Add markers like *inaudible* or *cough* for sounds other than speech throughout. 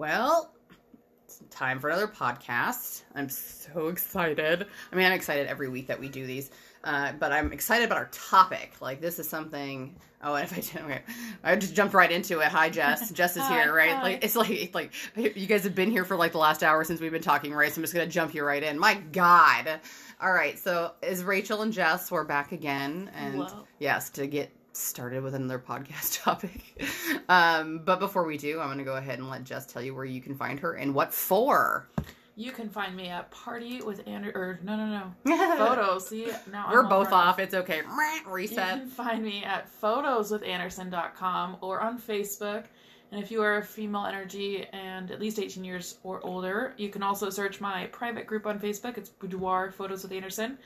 Well, it's time for another podcast. I'm so excited. I mean, I'm excited every week that we do these, uh, but I'm excited about our topic. Like, this is something. Oh, and if I did, okay, I just jumped right into it. Hi, Jess. *laughs* Jess is Hi, here, right? hi. Like, it's like like you guys have been here for like the last hour since we've been talking, right? So I'm just gonna jump you right in. My God. All right. So is Rachel and Jess? We're back again, and Hello. yes, to get started with another *laughs* podcast topic. Um, but before we do, I'm going to go ahead and let Jess tell you where you can find her and what for. You can find me at Party with Andrew. Or no, no, no. *laughs* Photos. See, now We're all both off. It's okay. Reset. You can find me at photoswithanderson.com or on Facebook. And if you are a female energy and at least 18 years or older, you can also search my private group on Facebook. It's Boudoir Photos with Anderson.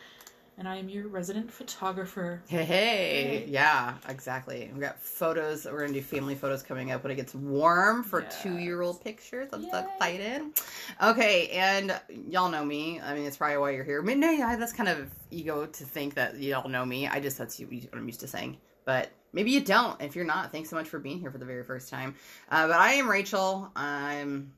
And I am your resident photographer. Hey, hey. Hey. Yeah, exactly. We've got photos. We're going to do family photos coming up when it gets warm for Yes. two year old pictures. I'm so Yay. excited. Okay, and y'all know me. I mean, it's probably why you're here. I mean, no, yeah, that's kind of ego to think that y'all know me. I just, that's what I'm used to saying. But maybe you don't. If you're not, thanks so much for being here for the very first time. Uh, but I am Rachel. I'm.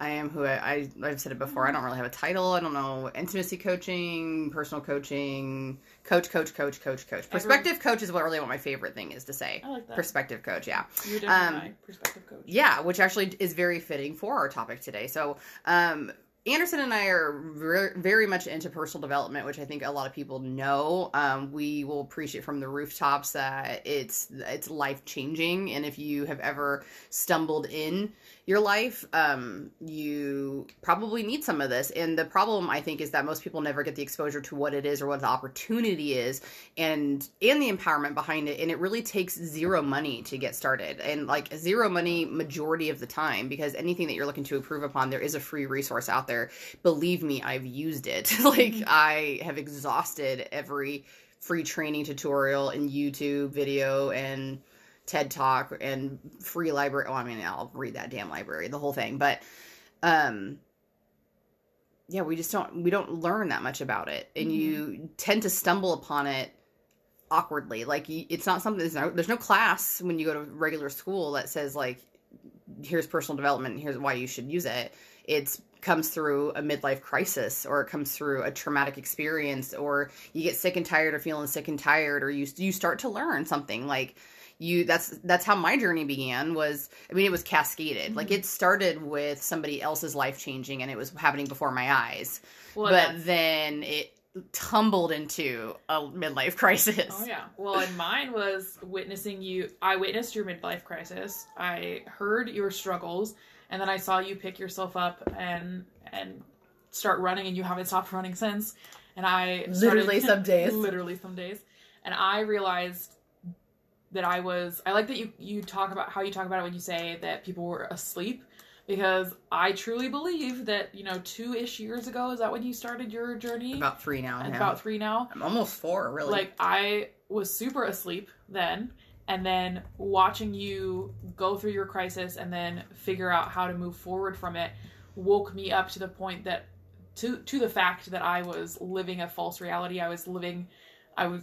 I am who I, I I've said it before. I don't really have a title. I don't know intimacy coaching, personal coaching, coach, coach, coach, coach, coach. Perspective coach is what really what my favorite thing is to say. I like that. Perspective coach, yeah. You're definitely Um, my perspective coach. Yeah, which actually is very fitting for our topic today. So, um, Anderson and I are ver- very much into personal development, which I think a lot of people know. Um, we will preach it from the rooftops that it's it's life changing, and if you have ever stumbled in your life, um, you probably need some of this. And the problem I think is that most people never get the exposure to what it is or what the opportunity is, and and the empowerment behind it. And it really takes zero money to get started, and like zero money majority of the time, because anything that you're looking to improve upon, there is a free resource out there. Believe me, I've used it. *laughs* like I have exhausted every free training tutorial and YouTube video and TED Talk and free library. Oh, I mean, I'll read that damn library, the whole thing. But, um, yeah, we just don't we don't learn that much about it, and you tend to stumble upon it awkwardly. Like it's not something. There's no, there's no class when you go to regular school that says like, here's personal development. Here's why you should use it. It's comes through a midlife crisis or it comes through a traumatic experience or you get sick and tired of feeling sick and tired or you you start to learn something like you that's that's how my journey began was i mean it was cascaded like mm-hmm. it started with somebody else's life changing and it was happening before my eyes Well, but then it tumbled into a midlife *laughs* crisis Oh yeah. Well, and mine was witnessing you. I witnessed your midlife crisis. I heard your struggles, and then I saw you pick yourself up and and start running, and you haven't stopped running since. And I started- Literally some *laughs* days. literally some days, and I realized that I was. I like that you you talk about how you talk about it when you say that people were asleep. Because I truly believe that, you know, two ish years ago, is that when you started your journey? about three now yeah. About three now i'm almost four really like I was super asleep then and then watching you go through your crisis and then figure out how to move forward from it woke me up to the point that to to the fact that I was living a false reality I was living I was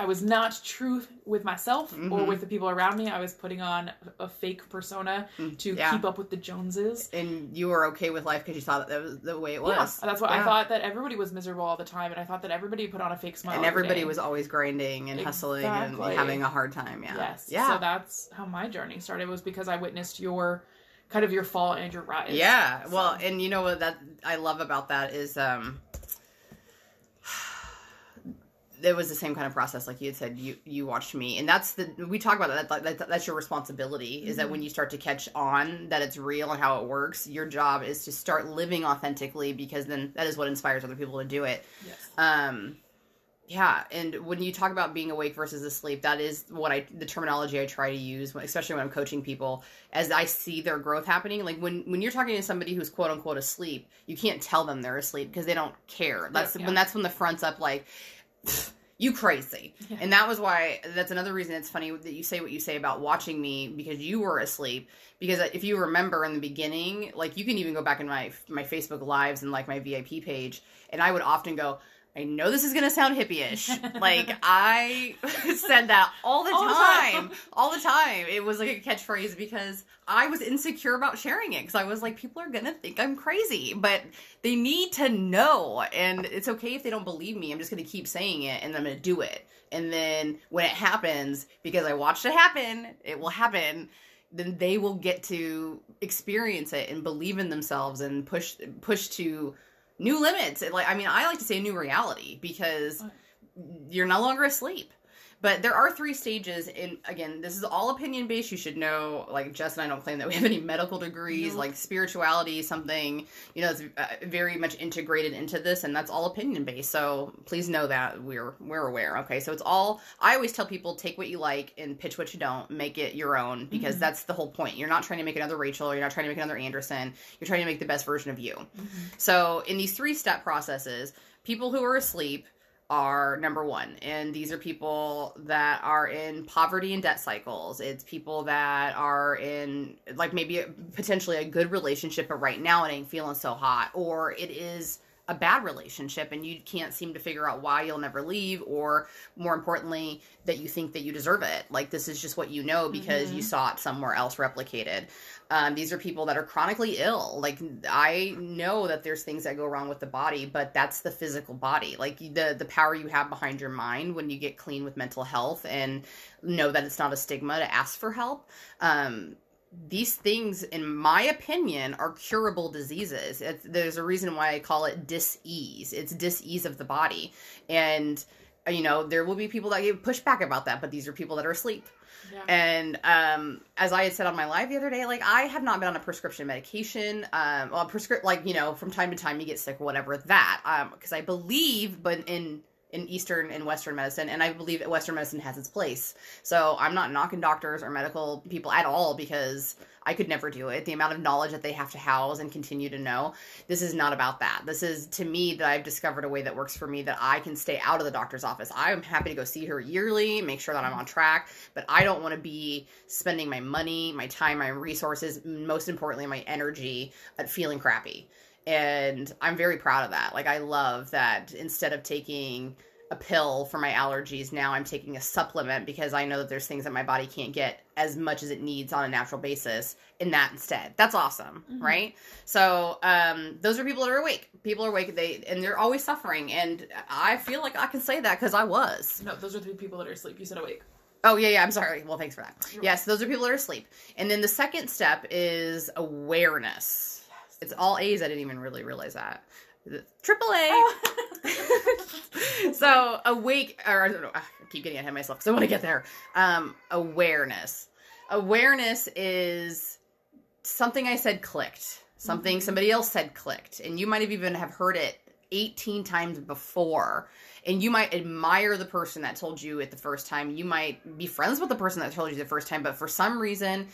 I was not true with myself or Mhm. with the people around me. I was putting on a fake persona to Mm, yeah. keep up with the Joneses. and you were okay with life because you thought that, that was the way it was Yeah, that's what I thought that everybody was miserable all the time, and I thought that everybody put on a fake smile. and everybody was always grinding and hustling and having a hard time yeah Yes. yeah So that's how my journey started was because I witnessed your kind of your fall and your rise. Yeah. Well, and you know what that I love about that is um it was the same kind of process like you had said you you watched me and that's the we talk about that, that, that that's your responsibility is that when you start to catch on that it's real and how it works your job is to start living authentically because then that is what inspires other people to do it Yes. um yeah and when you talk about being awake versus asleep that is what i the terminology i try to use when- especially when i'm coaching people as i see their growth happening like when when you're talking to somebody who's quote unquote asleep you can't tell them they're asleep because they don't care that's Yeah. when that's when the front's up like *sighs* you crazy Yeah. and that was why that's another reason it's funny that you say what you say about watching me because you were asleep because uh, if you remember in the beginning like you can even go back in my my facebook lives and like my vip page and i would often go I know this is gonna sound hippie-ish. *laughs* like I *laughs* said that all the All the time, time. *laughs* all the time. It was like a catchphrase because I was insecure about sharing it because I was like, people are gonna think I'm crazy, but they need to know, and it's okay if they don't believe me. I'm just gonna keep saying it, and I'm gonna do it. And then when it happens, because I watched it happen, it will happen. Then they will get to experience it and believe in themselves and push push to new limits. And, Like I mean, I like to say new reality because you're no longer asleep. But there are three stages, and again, this is all opinion based. You should know, like Jess and I don't claim that we have any medical degrees. No. Like spirituality, something you know, is uh, very much integrated into this, and that's all opinion based. So please know that we're we're aware. Okay, so it's all. I always tell people take what you like and pitch what you don't. Make it your own because Mhm. that's the whole point. You're not trying to make another Rachel. You're not trying to make another Anderson. You're trying to make the best version of you. Mhm. So, in these three step processes, people who are asleep are number one. And these are people that are in poverty and debt cycles. It's people that are in, like, maybe potentially a good relationship, but right now it ain't feeling so hot. Or it is a bad relationship and you can't seem to figure out why you'll never leave. Or more importantly, that you think that you deserve it. Like, this is just what you know because you Mhm. saw it somewhere else replicated. Um, these are people that are chronically ill. Like I know that there's things that go wrong with the body, but that's the physical body. Like the the power you have behind your mind when you get clean with mental health and know that it's not a stigma to ask for help. Um, these things, in my opinion, are curable diseases. It's, there's a reason why I call it dis-ease. It's dis-ease of the body, and you know there will be people that give pushback about that, but these are people that are asleep. Yeah. And um, as I had said on my live the other day, like I have not been on a prescription medication. Um, well, prescript like you know from time to time you get sick or whatever that. Um, because I believe, but in in Eastern and Western medicine, and I believe that Western medicine has its place. So I'm not knocking doctors or medical people at all because I could never do it. The amount of knowledge that they have to house and continue to know. This is not about that. This is to me that I've discovered a way that works for me that I can stay out of the doctor's office. I'm happy to go see her yearly, make sure that I'm on mm-hmm. track, but I don't want to be spending my money, my time, my resources, most importantly, my energy at feeling crappy. And I'm very proud of that. Like, I love that instead of taking a pill for my allergies, now I'm taking a supplement because I know that there's things that my body can't get as much as it needs on a natural basis in that instead. That's awesome, Mhm. right? So, um, those are people that are awake. People are awake, they and they're always suffering. And I feel like I can say that because I was. No, those are three people that are asleep. You said awake. Oh yeah, yeah. I'm sorry. Well, thanks for that. Yes, those are people that are asleep. And then the second step is awareness. It's all A's. I didn't even really realize that. Triple A. *laughs* so awake, or I don't know. I keep getting ahead of myself because I want to get there. Um, awareness. Awareness is something I said clicked. Something Mhm. somebody else said clicked, and you might have even have heard it 18 times before and you might admire the person that told you it the first time you might be friends with the person that told you the first time but for some reason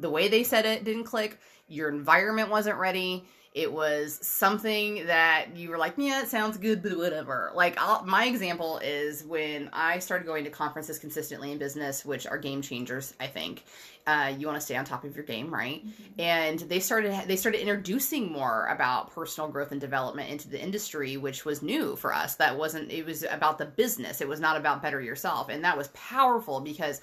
the way they said it didn't click your environment wasn't ready. It was something that you were like yeah it sounds good but whatever. Like I'll, my example is when i started going to conferences consistently in business which are game changers i think. Uh, you want to stay on top of your game right? And they started they started introducing more about personal growth and development into the industry which was new for us. That wasn't it was about the business. It was not about better yourself. And that was powerful because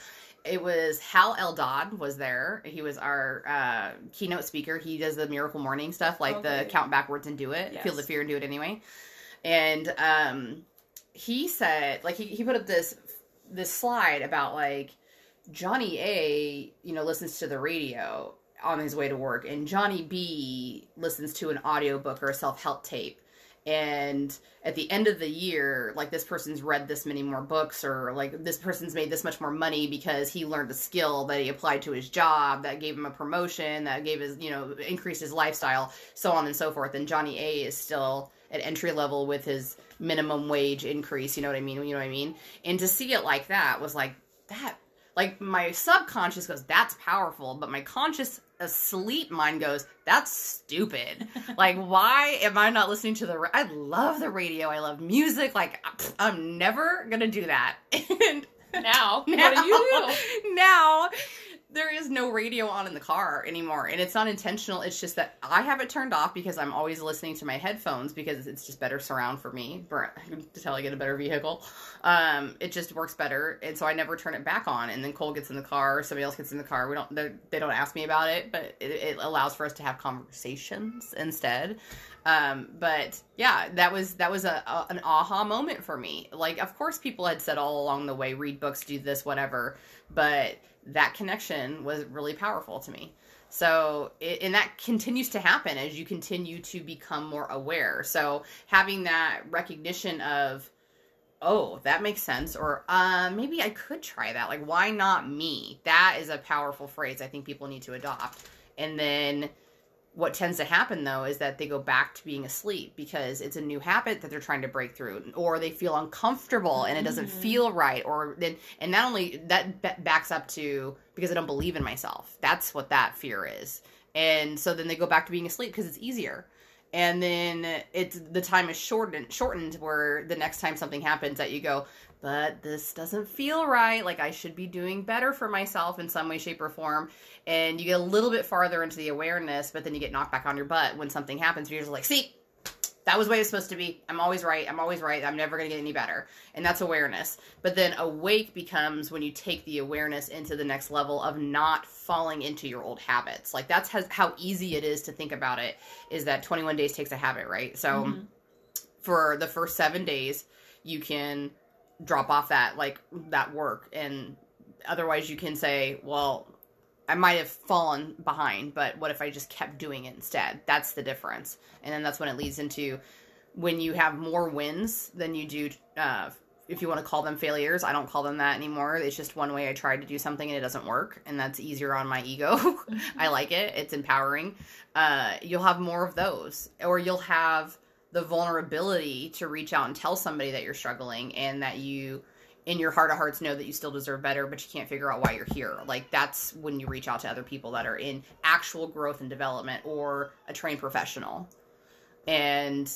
it was Hal Elrod was there. He was our uh, keynote speaker. He does the Miracle Morning stuff, like the count backwards and do it, feel the fear and do it anyway. And um, he said, like he, he put up this this slide about like Johnny A, you know, listens to the radio on his way to work, and Johnny B listens to an audiobook or a self help tape. And at the end of the year, like this person's read this many more books, or like this person's made this much more money because he learned a skill that he applied to his job that gave him a promotion, that gave his, you know, increased his lifestyle, so on and so forth. And Johnny A is still at entry level with his minimum wage increase, you know what I mean? You know what I mean? And to see it like that was like, that like my subconscious goes that's powerful but my conscious asleep mind goes that's stupid *laughs* like why am i not listening to the ra- i love the radio i love music like i'm never gonna do that *laughs* and now, now, *laughs* what do you do? now there is no radio on in the car anymore and it's not intentional it's just that i have it turned off because i'm always listening to my headphones because it's just better surround for me for, until i get a better vehicle um, it just works better and so i never turn it back on and then cole gets in the car somebody else gets in the car we don't they don't ask me about it but it, it allows for us to have conversations instead um, but yeah, that was that was a, a, an aha moment for me. Like, of course, people had said all along the way, read books, do this, whatever. But that connection was really powerful to me. So, and that continues to happen as you continue to become more aware. So, having that recognition of, oh, that makes sense, or uh, maybe I could try that. Like, why not me? That is a powerful phrase I think people need to adopt. And then what tends to happen though is that they go back to being asleep because it's a new habit that they're trying to break through or they feel uncomfortable and it doesn't mm-hmm. feel right or then and not only that b- backs up to because i don't believe in myself. That's what that fear is. And so then they go back to being asleep because it's easier. And then it's the time is shortened shortened where the next time something happens that you go but this doesn't feel right like i should be doing better for myself in some way shape or form and you get a little bit farther into the awareness, but then you get knocked back on your butt when something happens. You're just like, see, that was the way it's supposed to be. I'm always right. I'm always right. I'm never going to get any better. And that's awareness. But then awake becomes when you take the awareness into the next level of not falling into your old habits. Like that's has, how easy it is to think about it is that 21 days takes a habit, right? So mm-hmm. for the first 7 days, you can drop off that like that work and otherwise you can say, well, I might have fallen behind, but what if I just kept doing it instead? That's the difference. And then that's when it leads into when you have more wins than you do, uh, if you want to call them failures. I don't call them that anymore. It's just one way I tried to do something and it doesn't work. And that's easier on my ego. *laughs* I like it, it's empowering. Uh, you'll have more of those, or you'll have the vulnerability to reach out and tell somebody that you're struggling and that you in your heart of hearts know that you still deserve better, but you can't figure out why you're here. Like that's when you reach out to other people that are in actual growth and development or a trained professional. And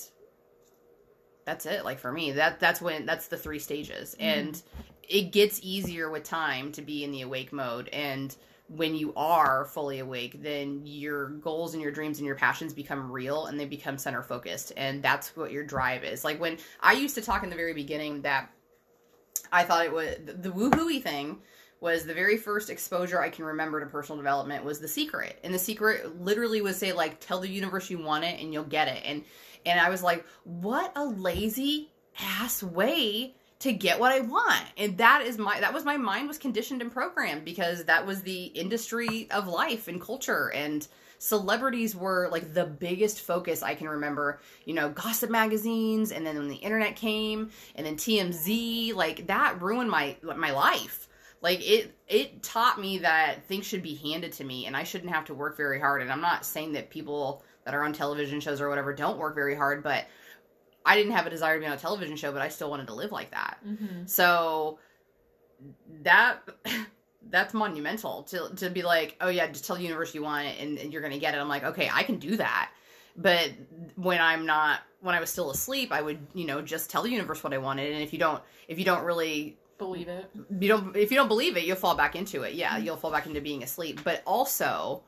that's it. Like for me, that that's when that's the three stages. Mm-hmm. And it gets easier with time to be in the awake mode and when you are fully awake, then your goals and your dreams and your passions become real and they become center focused. And that's what your drive is. Like when I used to talk in the very beginning that I thought it was the, the woohooey thing was the very first exposure I can remember to personal development was the secret. And the secret literally would say like tell the universe you want it and you'll get it. And and I was like, what a lazy ass way to get what I want. And that is my that was my mind was conditioned and programmed because that was the industry of life and culture and celebrities were like the biggest focus I can remember. You know, gossip magazines, and then when the internet came, and then TMZ, like that ruined my my life. Like it it taught me that things should be handed to me, and I shouldn't have to work very hard. And I'm not saying that people that are on television shows or whatever don't work very hard, but I didn't have a desire to be on a television show, but I still wanted to live like that. Mm-hmm. So that *laughs* that's monumental to to be like, oh yeah, just tell the universe you want it and, and you're gonna get it. I'm like, okay, I can do that. But when I'm not, when I was still asleep, I would, you know, just tell the universe what I wanted. And if you don't, if you don't really believe it, you don't. If you don't believe it, you'll fall back into it. Yeah, mm-hmm. you'll fall back into being asleep. But also,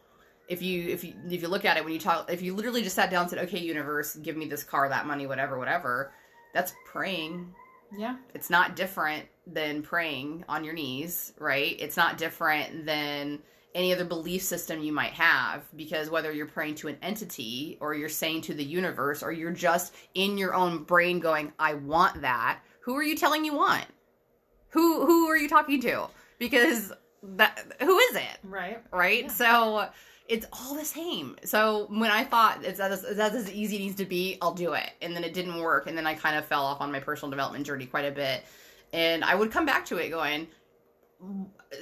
if you if you if you look at it when you talk, if you literally just sat down and said, okay, universe, give me this car, that money, whatever, whatever, that's praying yeah. It's not different than praying on your knees, right? It's not different than any other belief system you might have because whether you're praying to an entity or you're saying to the universe or you're just in your own brain going, I want that, who are you telling you want? Who who are you talking to? Because that who is it? Right. Right? Yeah. So it's all the same. So when I thought it's as, that's as easy it needs to be, I'll do it. And then it didn't work. And then I kind of fell off on my personal development journey quite a bit. And I would come back to it going,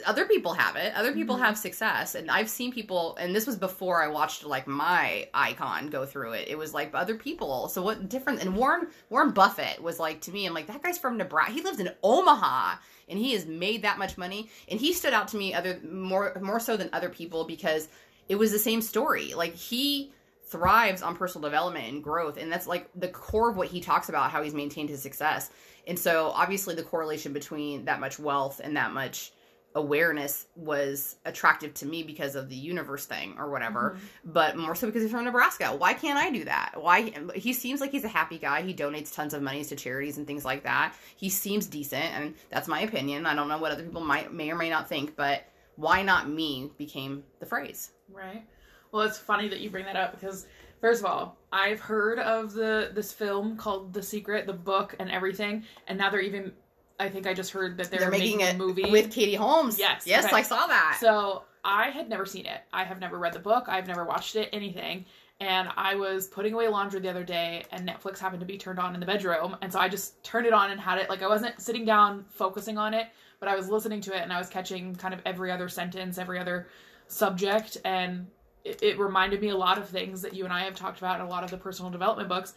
other people have it. Other people mm-hmm. have success. And I've seen people, and this was before I watched like my icon go through it. It was like other people. So what different? And Warren, Warren Buffett was like to me, I'm like, that guy's from Nebraska. He lives in Omaha and he has made that much money. And he stood out to me other more, more so than other people because it was the same story. Like he thrives on personal development and growth and that's like the core of what he talks about how he's maintained his success and so obviously the correlation between that much wealth and that much awareness was attractive to me because of the universe thing or whatever, Mhm. but more so because he's from Nebraska. Why can't I do that? Why he seems like he's a happy guy. He donates tons of monies to charities and things like that. He seems decent, and that's my opinion. I don't know what other people might may or may not think, but why not me became the phrase. Right. Well, it's funny that you bring that up because first of all, I've heard of the this film called The Secret, the book and everything, and now they're even. I think I just heard that they're, They're, making, making, a movie with Katie Holmes. Yes, yes, okay. I saw that. So I had never seen it. I have never read the book. I've never watched it. Anything. And I was putting away laundry the other day, and Netflix happened to be turned on in the bedroom, and so I just turned it on and had it. Like I wasn't sitting down focusing on it, but I was listening to it, and I was catching kind of every other sentence, every other subject, and it, it reminded me a lot of things that you and I have talked about in a lot of the personal development books.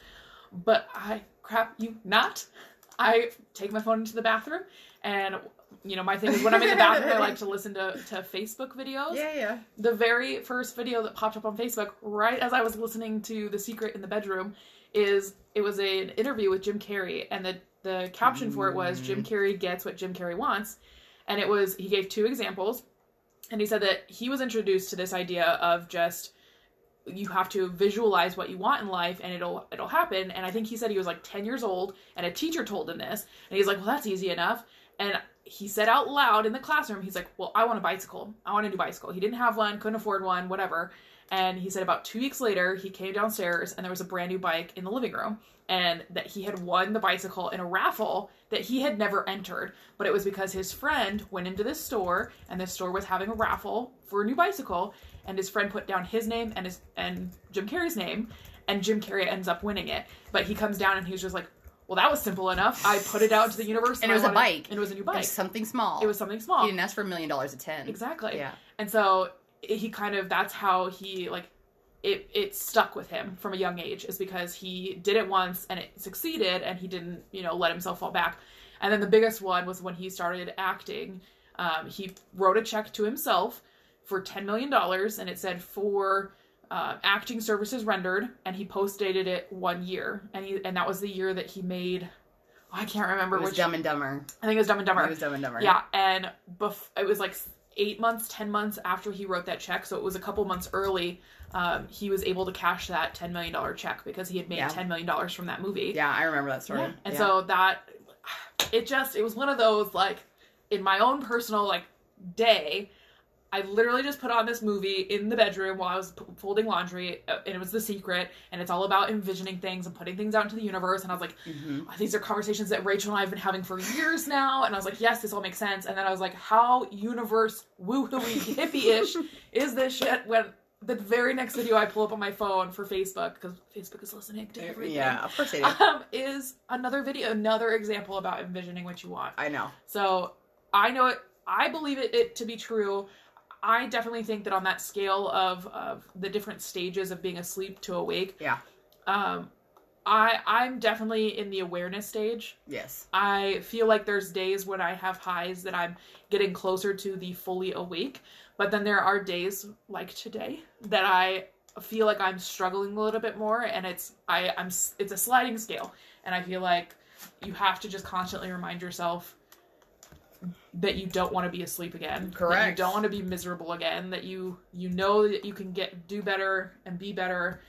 But I crap you not. I take my phone into the bathroom, and you know my thing is when I'm in the bathroom, I like to listen to to Facebook videos. yeah, yeah. The very first video that popped up on Facebook, right as I was listening to The Secret in the bedroom, is it was a, an interview with Jim Carrey, and the the caption for it was Jim mm. Carrey gets what Jim Carrey wants, and it was he gave two examples, and he said that he was introduced to this idea of just you have to visualize what you want in life and it'll it'll happen. And i think he said he was like 10 years old and a teacher told him this. And he's like well that's easy enough. And he said out loud in the classroom he's like well i want a bicycle. I want a new bicycle. He didn't have one couldn't afford one whatever. And he said about two weeks later he came downstairs and there was a brand new bike in the living room and that he had won the bicycle in a raffle that he had never entered but it was because his friend went into this store and this store was having a raffle for a new bicycle and his friend put down his name and his and Jim Carrey's name and Jim Carrey ends up winning it but he comes down and he's just like well that was simple enough I put it out to the universe And it I was a bike. and it was a new It bike something small. it was something small He didn't ask for a million dollars at ten. exactly Yeah. and so he kind of that's how he like it it stuck with him from a young age is because he did it once and it succeeded and he didn't you know let himself fall back and then the biggest one was when he started acting um, he wrote a check to himself for $10 million and it said for uh, acting services rendered and he post dated it one year and he and that was the year that he made oh, i can't remember It was which Dumb and Dumber. i think it was dumb and dumber It was Dumb and Dumber. yeah, and bef- it was like eight months, ten months after he wrote that check, so it was a couple months early. Um, he was able to cash that ten million dollar check because he had made Yeah. ten million dollars from that movie. Yeah, I remember that story. Yeah. And Yeah. so that it just it was one of those like in my own personal like day. I literally just put on this movie in the bedroom while I was p- folding laundry, uh, and it was The Secret, and it's all about envisioning things and putting things out into the universe. And I was like, Mhm. these are conversations that Rachel and I have been having for years now. And I was like, yes, this all makes sense. And then I was like, how universe woohooey *laughs* hippie-ish is this shit when the very next video I pull up on my phone for Facebook, because Facebook is listening to everything. Yeah, of course they do. Um, is another video, another example about envisioning what you want. I know. So I know it. I believe it, it to be true. I definitely think that on that scale of of the different stages of being asleep to awake. Yeah. Um, I I'm definitely in the awareness stage. Yes. I feel like there's days when I have highs that I'm getting closer to the fully awake, but then there are days like today that I feel like I'm struggling a little bit more and it's I I'm it's a sliding scale and I feel like you have to just constantly remind yourself that you don't want to be asleep again. That you don't want to be miserable again, that you you know that you can get do better and be better.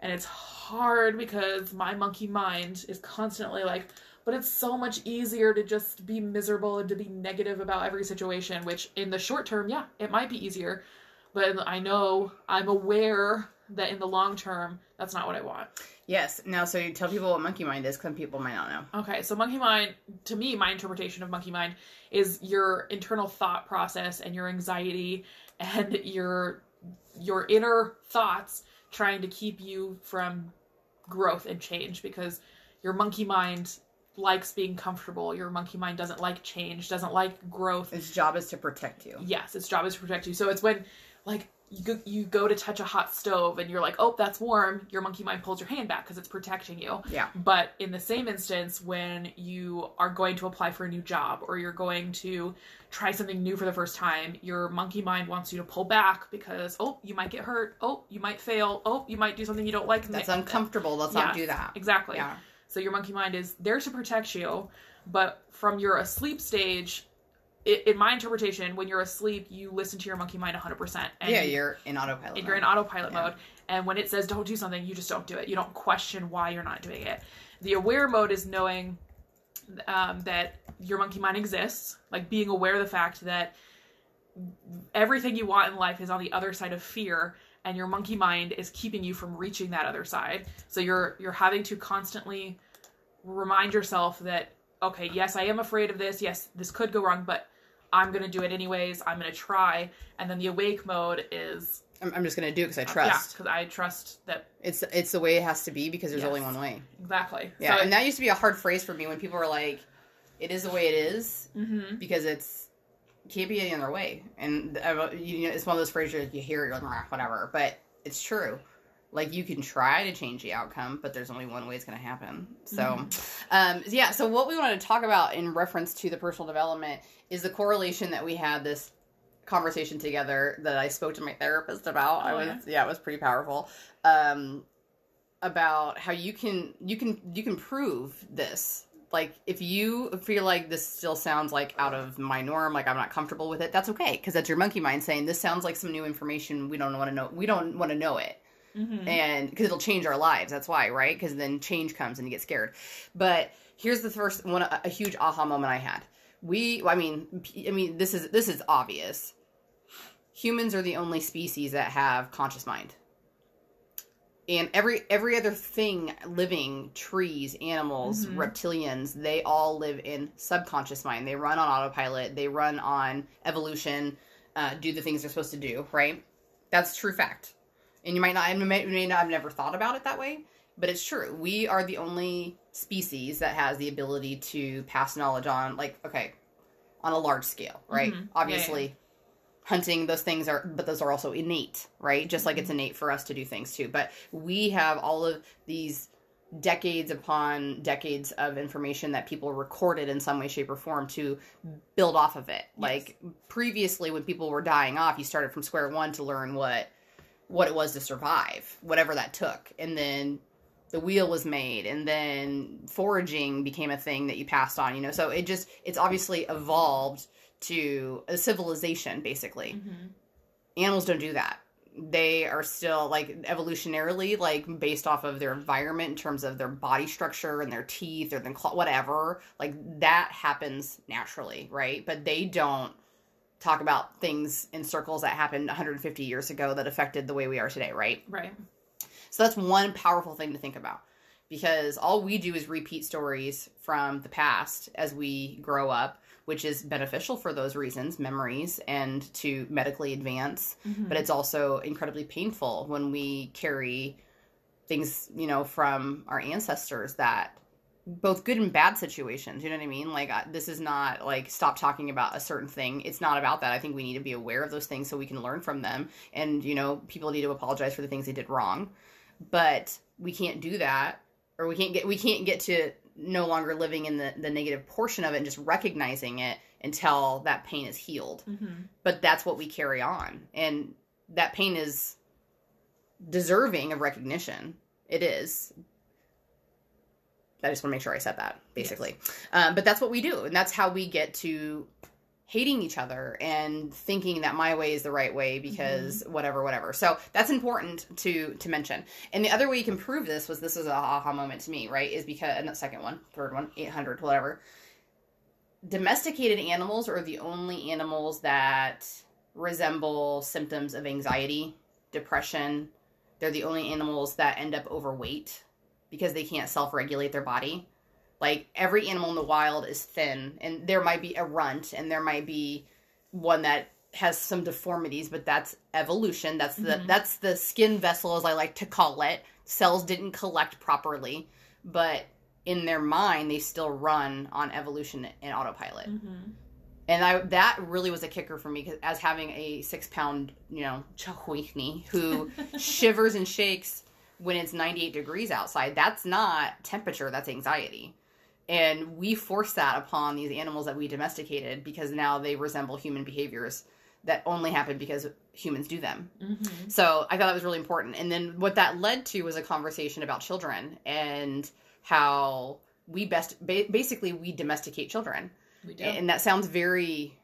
And it's hard because my monkey mind is constantly like but it's so much easier to just be miserable and to be negative about every situation which in the short term yeah it might be easier but i know i'm aware that in the long term that's not what i want Yes. Now, so you tell people what monkey mind is, because people might not know. okay so monkey mind to me my interpretation of monkey mind is your internal thought process and your anxiety and your your inner thoughts trying to keep you from growth and change because your monkey mind likes being comfortable your monkey mind doesn't like change doesn't like growth Its job is to protect you. yes its job is to protect you so it's when like you go, you go to touch a hot stove and you're like oh that's warm your monkey mind pulls your hand back because it's protecting you Yeah. but in the same instance when you are going to apply for a new job or you're going to try something new for the first time your monkey mind wants you to pull back because oh you might get hurt oh you might fail oh you might do something you don't like That's uncomfortable. Let's not do that. exactly Yeah. so your monkey mind is there to protect you, but from your asleep stage, in my interpretation, when you're asleep, you listen to your monkey mind 100%. And yeah, you- you're in autopilot. you're in mode. autopilot Yeah. mode and when it says don't do something you just don't do it you don't question why you're not doing it the aware mode is knowing um, that your monkey mind exists like being aware of the fact that everything you want in life is on the other side of fear and your monkey mind is keeping you from reaching that other side so you're you're having to constantly remind yourself that okay yes i am afraid of this yes this could go wrong but i'm going to do it anyways i'm going to try and then the awake mode is I'm, I'm just gonna do it because I yeah, trust. because I trust that It's it's the way it has to be because there's Yes. only one way. exactly. Yeah, So and that used to be a hard phrase for me when people were like, "It is the way it is," hmm because it's can't be any other way. And you know, it's one of those phrases you hear, you're like, "Rah, whatever, but it's true. Like you can try to change the outcome, but there's only one way it's going to happen. So, Mm-hmm. um, yeah. So what we wanted to talk about in reference to the personal development is the correlation that we had this conversation together that I spoke to my therapist about. I Oh, was yeah. yeah, it was pretty powerful. Um, about how you can you can you can prove this like if you feel like this still sounds like out of my norm like i'm not comfortable with it that's okay because that's your monkey mind saying this sounds like some new information we don't want to know we don't want to know it hmm and because it'll change our lives that's why right? Because then change comes and you get scared. But here's the first one a, a huge aha moment i had. We i mean I mean this is this is obvious. Humans are the only species that have conscious mind. And every every other thing living trees animals Mhm. reptilians they all live in subconscious mind. They run on autopilot. They run on evolution uh, do the things they're supposed to do right? That's true fact and you might not, you may, you may not have never thought about it that way, but it's true. We are the only species that has the ability to pass knowledge on, like, okay, on a large scale, right? Mhm. Yeah, Obviously, hunting, those things are, but those are also innate, right? Just like it's innate for us to do things too. But we have all of these decades upon decades of information that people recorded in some way, shape, or form to build off of it. Like previously, when people were dying off, you started from square one to learn what what it was to survive, whatever that took. And then the wheel was made and then foraging became a thing that you passed on, you know. So it just it's obviously evolved to a civilization basically. hmm Animals don't do that. They are still like evolutionarily like based off of their environment in terms of their body structure and their teeth or their claw, whatever. Like that happens naturally, right? But they don't talk about things in circles that happened 150 years ago that affected the way we are today, right? Right. So that's one powerful thing to think about because all we do is repeat stories from the past as we grow up, which is beneficial for those reasons, memories, and to medically advance. Mhm. But it's also incredibly painful when we carry things, you know, from our ancestors that both good and bad situations. You know what I mean? Like I, this is not like stop talking about a certain thing. It's not about that. I think we need to be aware of those things so we can learn from them. And you know, people need to apologize for the things they did wrong. But we can't do that, or we can't get we can't get to no longer living in the the negative portion of it and just recognizing it until that pain is healed. Mhm. But that's what we carry on, and that pain is deserving of recognition. It is. I just want to make sure I said that, basically. Um, but that's what we do, and that's how we get to hating each other and thinking that my way is the right way because whatever, whatever. So that's important to to mention. And the other way you can prove this was this is a aha moment to me, right? Is because and the second one, third one, eight hundred, whatever. Domesticated animals are the only animals that resemble symptoms of anxiety, depression. They're the only animals that end up overweight because they can't self regulate their body. Like every animal in the wild is thin, and there might be a runt, and there might be one that has some deformities, but that's evolution. That's the Mhm. that's the skin vessel, as I like to call it. Cells didn't collect properly, but in their mind, they still run on evolution and autopilot Mhm. and I that really was a kicker for me 'cause as having a six pound you know Chihuahua who *laughs* shivers and shakes when it's 98 degrees outside that's not temperature that's anxiety and we force that upon these animals that we domesticated because now they resemble human behaviors that only happen because humans do them Mhm. so I thought that was really important. And then what that led to was a conversation about children and how we best ba- basically we domesticate children. We do. And that sounds very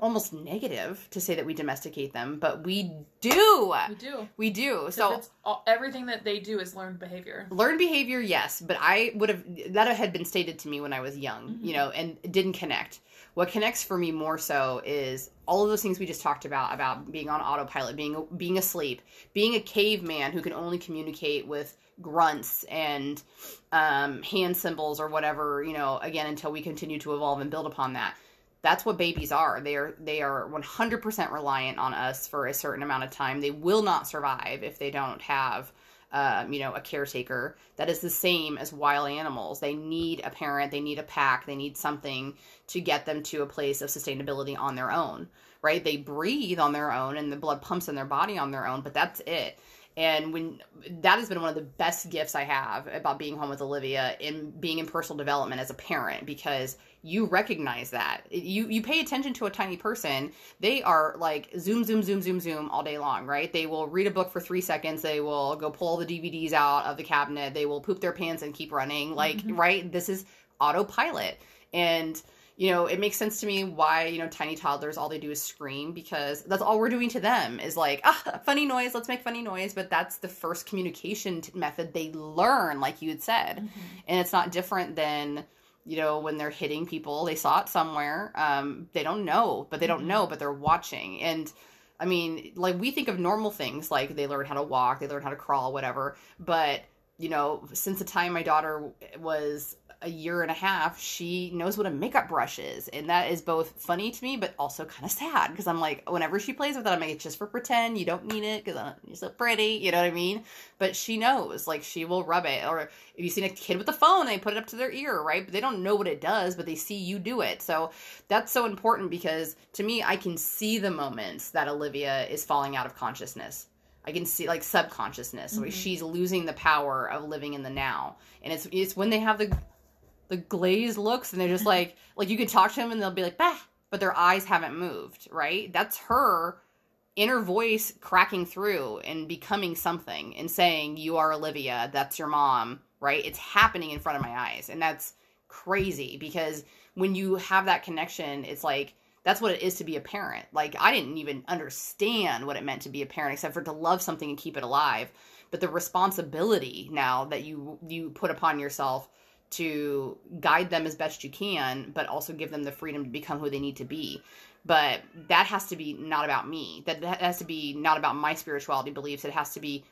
almost negative to say that we domesticate them, but we do. We do. We do. So it's all, everything that they do is learned behavior. learned behavior, yes, but I would have that had been stated to me when I was young, Mhm. you know, and didn't connect. What connects for me more so is all of those things we just talked about about being on autopilot, being being asleep, being a caveman who can only communicate with grunts and um, hand symbols or whatever, you know, again until we continue to evolve and build upon that. That's what babies are. They are they are 100% reliant on us for a certain amount of time. They will not survive if they don't have um, you know, a caretaker. That is the same as wild animals. They need a parent, they need a pack, they need something to get them to a place of sustainability on their own, right? They breathe on their own and the blood pumps in their body on their own, but that's it. And when that has been one of the best gifts I have about being home with Olivia and being in personal development as a parent because you recognize that. You you pay attention to a tiny person, they are like zoom zoom zoom zoom zoom all day long, right? They will read a book for 3 seconds, they will go pull the DVDs out of the cabinet, they will poop their pants and keep running. Like, Mhm. right? This is autopilot. And you know, it makes sense to me why, you know, tiny toddlers, all they do is scream because that's all we're doing to them is like, ah, funny noise, let's make funny noise. But that's the first communication t- method they learn, like you had said. Mhm. And it's not different than, you know, when they're hitting people, they saw it somewhere. Um, they don't know, but they don't Mhm. know, but they're watching. And I mean, like we think of normal things like they learn how to walk, they learn how to crawl, whatever. But, you know, since the time my daughter was a year and a half, she knows what a makeup brush is. And that is both funny to me, but also kind of sad because I'm like, whenever she plays with it, I'm like, it's just for pretend. You don't need it because you're so pretty. You know what I mean? But she knows, like, she will rub it. Or if you've seen a kid with a phone, they put it up to their ear, right? But they don't know what it does, but they see you do it. So that's so important because to me, I can see the moments that Olivia is falling out of consciousness. I can see like subconsciousness, where Mhm. she's losing the power of living in the now, and it's it's when they have the the glazed looks and they're just like *laughs* like you can talk to them and they'll be like bah, but their eyes haven't moved, right? That's her inner voice cracking through and becoming something and saying you are Olivia, that's your mom, right? It's happening in front of my eyes, and that's crazy because when you have that connection, it's like that's what it is to be a parent. Like I didn't even understand what it meant to be a parent except for to love something and keep it alive. But the responsibility now that you you put upon yourself to guide them as best you can, but also give them the freedom to become who they need to be. But that has to be not about me. That, that has to be not about my spirituality beliefs. It has to be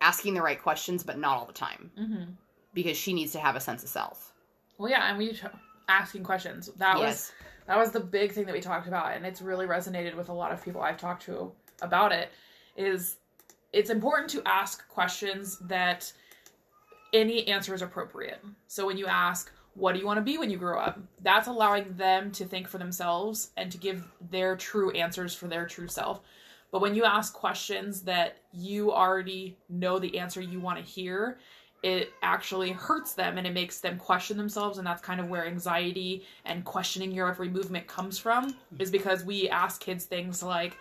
asking the right questions, but not all the time Mhm. because she needs to have a sense of self. Well, yeah, and we t- asking questions. That was that was the big thing that we talked about, and it's really resonated with a lot of people I've talked to about it. Is it's important to ask questions that any answer is appropriate. So when you ask, "What do you want to be when you grow up?" That's allowing them to think for themselves and to give their true answers for their true self. But when you ask questions that you already know the answer you want to hear, it actually hurts them and it makes them question themselves and that's kind of where anxiety and questioning your every movement comes from is because we ask kids things like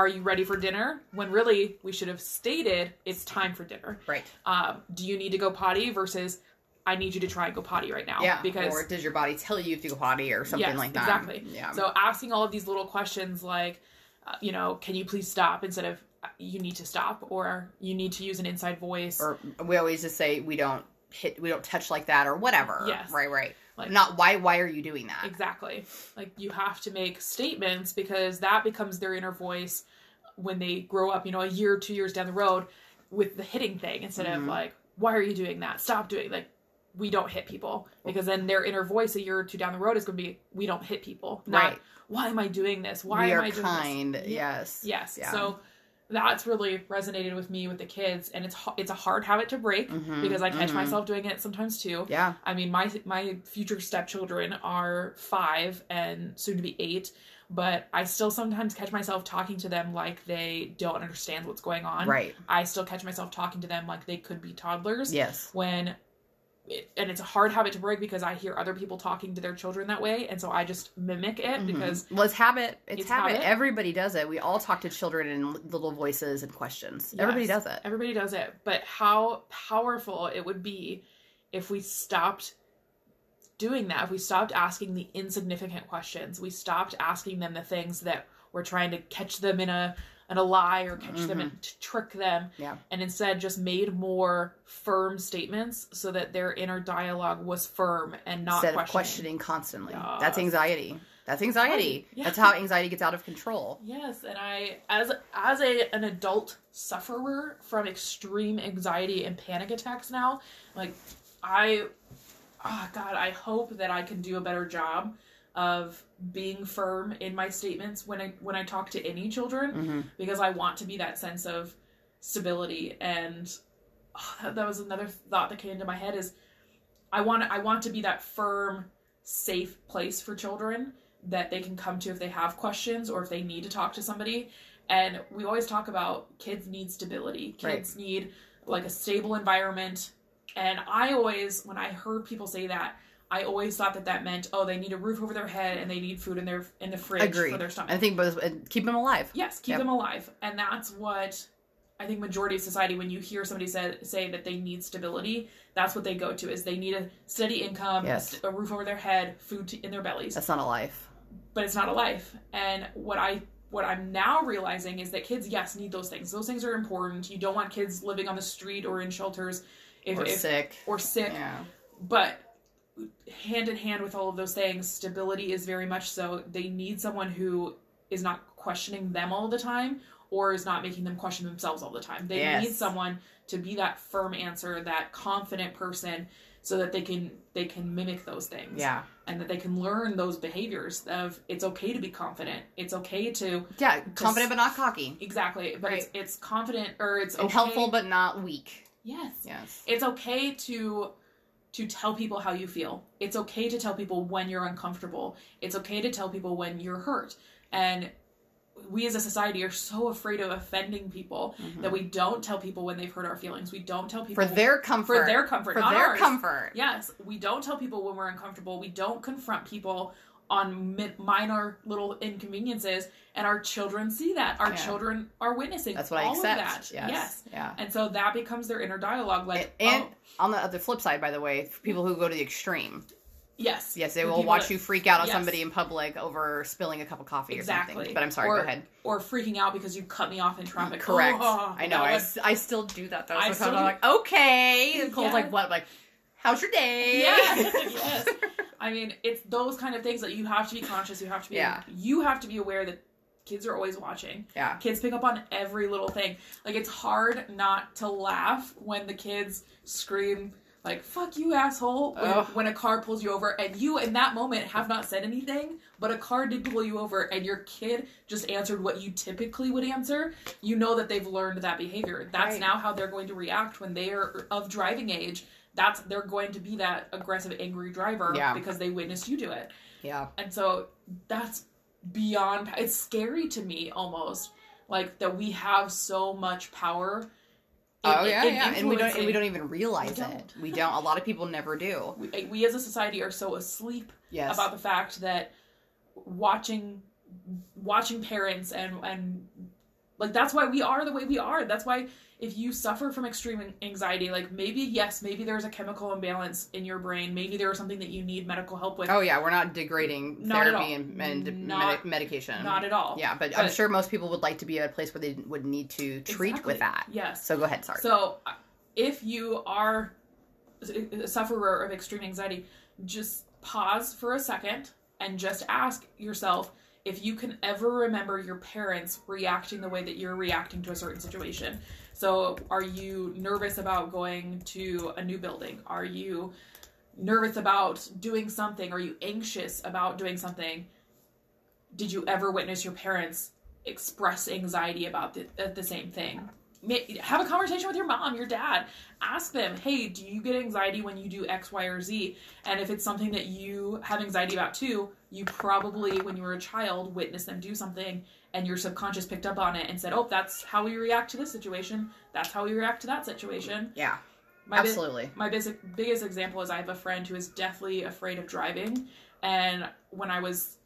are you ready for dinner when really we should have stated it's time for dinner Right. um, do you need to go potty versus i need you to try and go potty right now Yeah. because or does your body tell you if you go potty or something Yes, like that? exactly. Yeah. so asking all of these little questions like uh, you know can you please stop instead of uh, you need to stop or you need to use an inside voice or we always just say we don't hit, we don't touch like that, or whatever. Yes. Right. Right. Like- Not why. Why are you doing that? Exactly. Like you have to make statements because that becomes their inner voice when they grow up, you know, a year, two years down the road with the hitting thing instead of Mhm. like, why are you doing that? Stop doing like we don't hit people because then their inner voice a year or two down the road is going to be we don't hit people. Not Right. why am I doing this? Why we am I doing kind. this? Yes. Yes. Yeah. So that's really resonated with me with the kids and it's it's a hard habit to break Mhm, because I catch mhm. myself doing it sometimes too. Yeah. I mean, my my future stepchildren are five and soon to be eight, but I still sometimes catch myself talking to them like they don't understand what's going on. Right. I still catch myself talking to them like they could be toddlers Yes. when. It, and it's a hard habit to break because I hear other people talking to their children that way, and so I just mimic it Mhm. because well, it's habit. It's, It's habit. habit. Everybody does it. We all talk to children in little voices and questions. Everybody does it. Everybody does it. But how powerful it would be if we stopped doing that, if we stopped asking the insignificant questions, we stopped asking them the things that we're trying to catch them in a in a lie or catch them mm-hmm. and to trick them, Yeah. and instead just made more firm statements so that their inner dialogue was firm and not Instead of questioning. questioning constantly. Yes. That's anxiety. That's anxiety. Yeah. That's how anxiety gets out of control. Yes, and I as as a an adult sufferer from extreme anxiety and panic attacks now, like I oh god, I hope that I can do a better job of being firm in my statements when I when I talk to any children hmm because I want to be that sense of stability. And oh, *sighs* that, that was another thought that came into my head is I want I want to be that firm safe place for children that they can come to if they have questions or if they need to talk to somebody. And we always talk about kids need stability. Kids need like a stable environment. And I always when I heard people say that I always thought that that meant oh they need a roof over their head and they need food in their in the fridge Agreed. for their stomach I think both keep them alive. Yes, keep Yep. them alive, and that's what I think majority of society. When you hear somebody say say that they need stability, that's what they go to is they need a steady income, a Yes. a, roof over their head, food to, in their bellies. That's not a life. But it's not a life. And what I what I'm now realizing is that kids, yes, need those things. Those things are important. You don't want kids living on the street or in shelters, if, Or if sick. or sick Yeah. but hand in hand with all of those things stability is very much so they need someone who is not questioning them all the time or is not making them question themselves all the time they Yes. need someone to be that firm answer that confident person so that they can they can mimic those things Yeah. and that they can learn those behaviors of it's okay to be confident it's okay to Yeah. Confident but not cocky. exactly but it's it's confident or it's okay helpful but not weak. yes Yes. it's okay to to tell people how you feel it's okay to tell people when you're uncomfortable it's okay to tell people when you're hurt and we as a society are so afraid of offending people that we don't tell people when they've hurt our feelings we don't tell people Mm-hmm. For their comfort. for their comfort For not their ours. comfort. yes we don't tell people when we're uncomfortable we don't confront people on mi- minor little inconveniences and our children see that our Yeah. children are witnessing That's what I all accept. of that Yes. yes Yeah. and so that becomes their inner dialogue like and oh, on the other flip side, by the way, for people who go to the extreme, yes yes, they will watch that- you freak out on yes. somebody in public over spilling a cup of coffee or something. But I'm sorry, Or- go ahead. or freaking out because you cut me off in traffic. Correct. Oh, I know. I, was- I still do that though. I still I'm do- like, okay. And Cole's Yes. like, what? I'm like, how's your day? Yeah. *laughs* yes. I mean, it's those kind of things that you have to be conscious. You have to be. Yeah. You have to be aware that kids are always watching. yeah. Kids pick up on every little thing. Like it's hard not to laugh when the kids scream like "fuck you, asshole" when, when a car pulls you over, and you in that moment have not said anything, but a car did pull you over, and your kid just answered what you typically would answer. You know that they've learned that behavior. That's Right. now how they're going to react when they are of driving age. That's they're going to be that aggressive, angry driver Yeah. because they witnessed you do it. Yeah. And so that's beyond it's scary to me almost like that we have so much power. in- oh yeah, in yeah. And we don't and we don't even realize We it. don't. We don't. A lot of people never do. we, eh, we as a society are so asleep Yes. about the fact that watching watching parents and and like that's why we are the way we are that's why if you suffer from extreme anxiety like maybe yes maybe there's a chemical imbalance in your brain maybe there's something that you need medical help with oh yeah, we're not degrading Not therapy and, and Not- medi- medication. not at all Yeah, but, I'm sure most people would like to be at a place where they would need to treat Exactly. with that. yes So go ahead. Sorry. So, uh, if you are a sufferer of extreme anxiety, just pause for a second and just ask yourself if you can ever remember your parents reacting the way that you're reacting to a certain situation. So, are you nervous about going to a new building? Are you nervous about doing something? Are you anxious about doing something? Did you ever witness your parents express anxiety about the, uh, the same thing? Have a conversation with your mom, your dad. Ask them, hey, do you get anxiety when you do X, Y, or Z? And if it's something that you have anxiety about too, you probably, when you were a child, witnessed them do something and your subconscious picked up on it and said, oh, that's how we react to this situation. That's how we react to that situation. yeah, My bi- absolutely. my basic, biggest example is I have a friend who is deathly afraid of driving. And when I was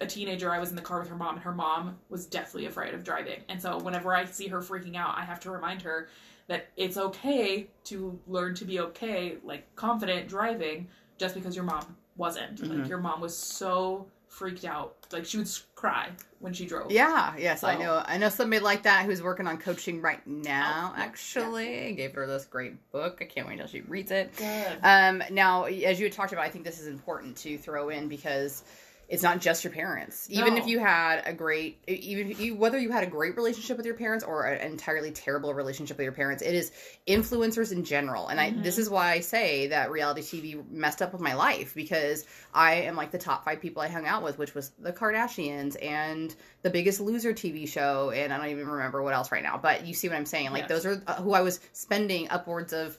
a teenager, I was in the car with her mom, and her mom was deathly afraid of driving. And so whenever I see her freaking out, I have to remind her that it's okay to learn to be okay, like confident driving, just because your mom wasn't. Mhm. Like your mom was so freaked out, like she would cry when she drove. Yeah, yes, I know. I know somebody like that who's working on coaching right now. Oh, yeah, actually, I gave her this great book. I can't wait until she reads it. Good. Um, now, as you had talked about, I think this is important to throw in because it's not just your parents. Even No. if you had a great, even if you whether you had a great relationship with your parents or an entirely terrible relationship with your parents, it is influencers in general. And I Mhm. this is why I say that reality TV messed up with my life because I am like the top five people I hung out with, which was the Kardashians and the Biggest Loser TV show, and I don't even remember what else right now. But you see what I'm saying? Like Yes. those are uh, who I was spending upwards of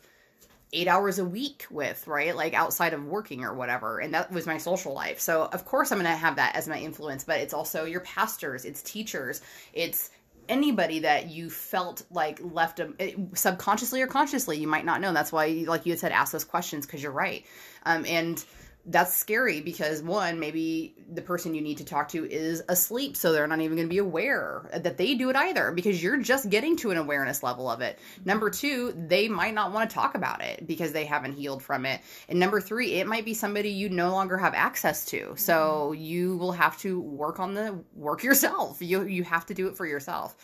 eight hours a week with, right? Like outside of working or whatever. And that was my social life. So, of course, I'm going to have that as my influence, but it's also your pastors, it's teachers, it's anybody that you felt like left a, subconsciously or consciously. You might not know. That's why, like you had said, ask those questions because you're right. Um, and that's scary because one, maybe the person you need to talk to is asleep, so they're not even going to be aware that they do it either because you're just getting to an awareness level of it. Number two, they might not want to talk about it because they haven't healed from it. And number three, it might be somebody you no longer have access to. So you will have to work on the work yourself. You you have to do it for yourself.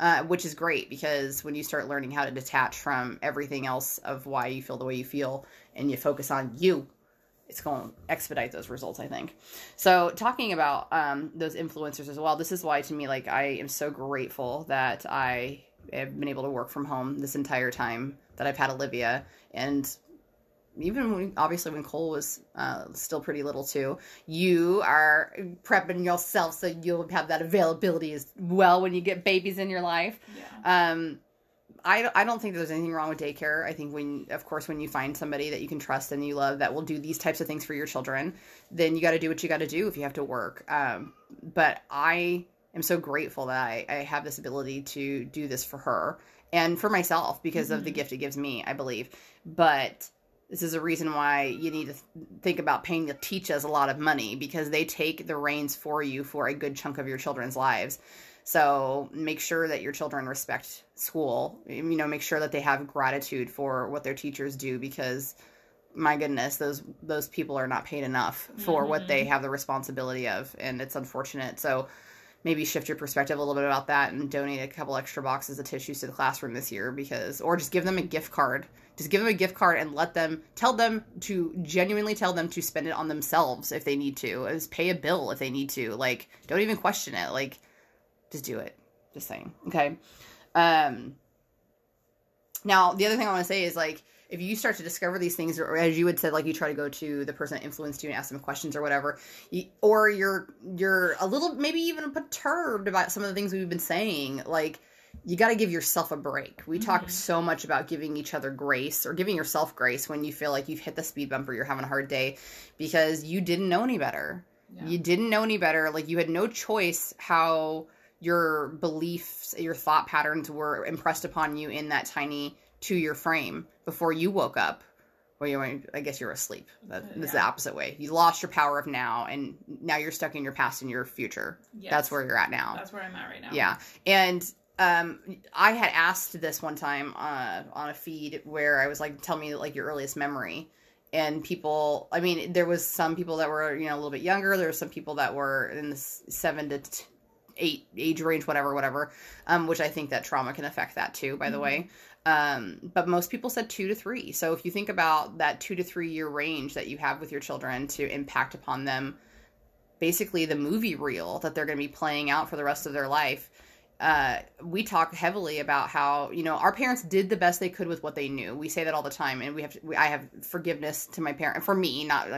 Uh, which is great because when you start learning how to detach from everything else of why you feel the way you feel and you focus on you, it's going to expedite those results, I think. So, talking about um, those influencers as well, this is why to me, like, I am so grateful that I have been able to work from home this entire time that I've had Olivia. And even when, obviously when Cole was uh, still pretty little too, you are prepping yourself so you'll have that availability as well when you get babies in your life. Yeah. Um, I, I don't think there's anything wrong with daycare. I think when, of course, when you find somebody that you can trust and you love that will do these types of things for your children, then you got to do what you got to do if you have to work. Um, but I am so grateful that I, I have this ability to do this for her and for myself because of the Mhm. gift it gives me, I believe. But this is a reason why you need to think about paying the teachers a lot of money because they take the reins for you for a good chunk of your children's lives. So make sure that your children respect school. Um, you know, make sure that they have gratitude for what their teachers do because my goodness, those those people are not paid enough for what they mm-hmm. have the responsibility of, and it's unfortunate. So maybe shift your perspective a little bit about that and donate a couple extra boxes of tissues to the classroom this year because or just give them a gift card. Just give them a gift card and let them tell them to genuinely tell them to spend it on themselves if they need to. Just pay a bill if they need to. Like don't even question it. Like just do it just saying okay um now the other thing i want to say is like if you start to discover these things or as you had said like you try to go to the person that influenced you and ask them questions or whatever you, or you're you're a little maybe even perturbed about some of the things we've been saying like you got to give yourself a break. We talk Mhm. so much about giving each other grace or giving yourself grace when you feel like you've hit the speed bump or you're having a hard day because you didn't know any better. Yeah. You didn't know any better. Like you had no choice how your beliefs, your thought patterns were impressed upon you in that tiny two year frame before you woke up. Well, you, I guess you're asleep. That, That's the opposite way. You lost your power of now, and now you're stuck in your past and your future. Yes. That's where you're at now. That's where I'm at right now. Yeah, and um, I had asked this one time uh, on a feed where I was like, "Tell me like your earliest memory," and people. I mean, there was some people that were you know a little bit younger. There were some people that were in the seven to t- eight age range, whatever, whatever. Um, which I think that trauma can affect that too. By the Mhm. way. Um, but most people said two to three. So if you think about that two to three year range that you have with your children to impact upon them, basically the movie reel that they're going to be playing out for the rest of their life. Uh, we talk heavily about how you know our parents did the best they could with what they knew. We say that all the time, and we have to, we, I have forgiveness to my parent for me. Not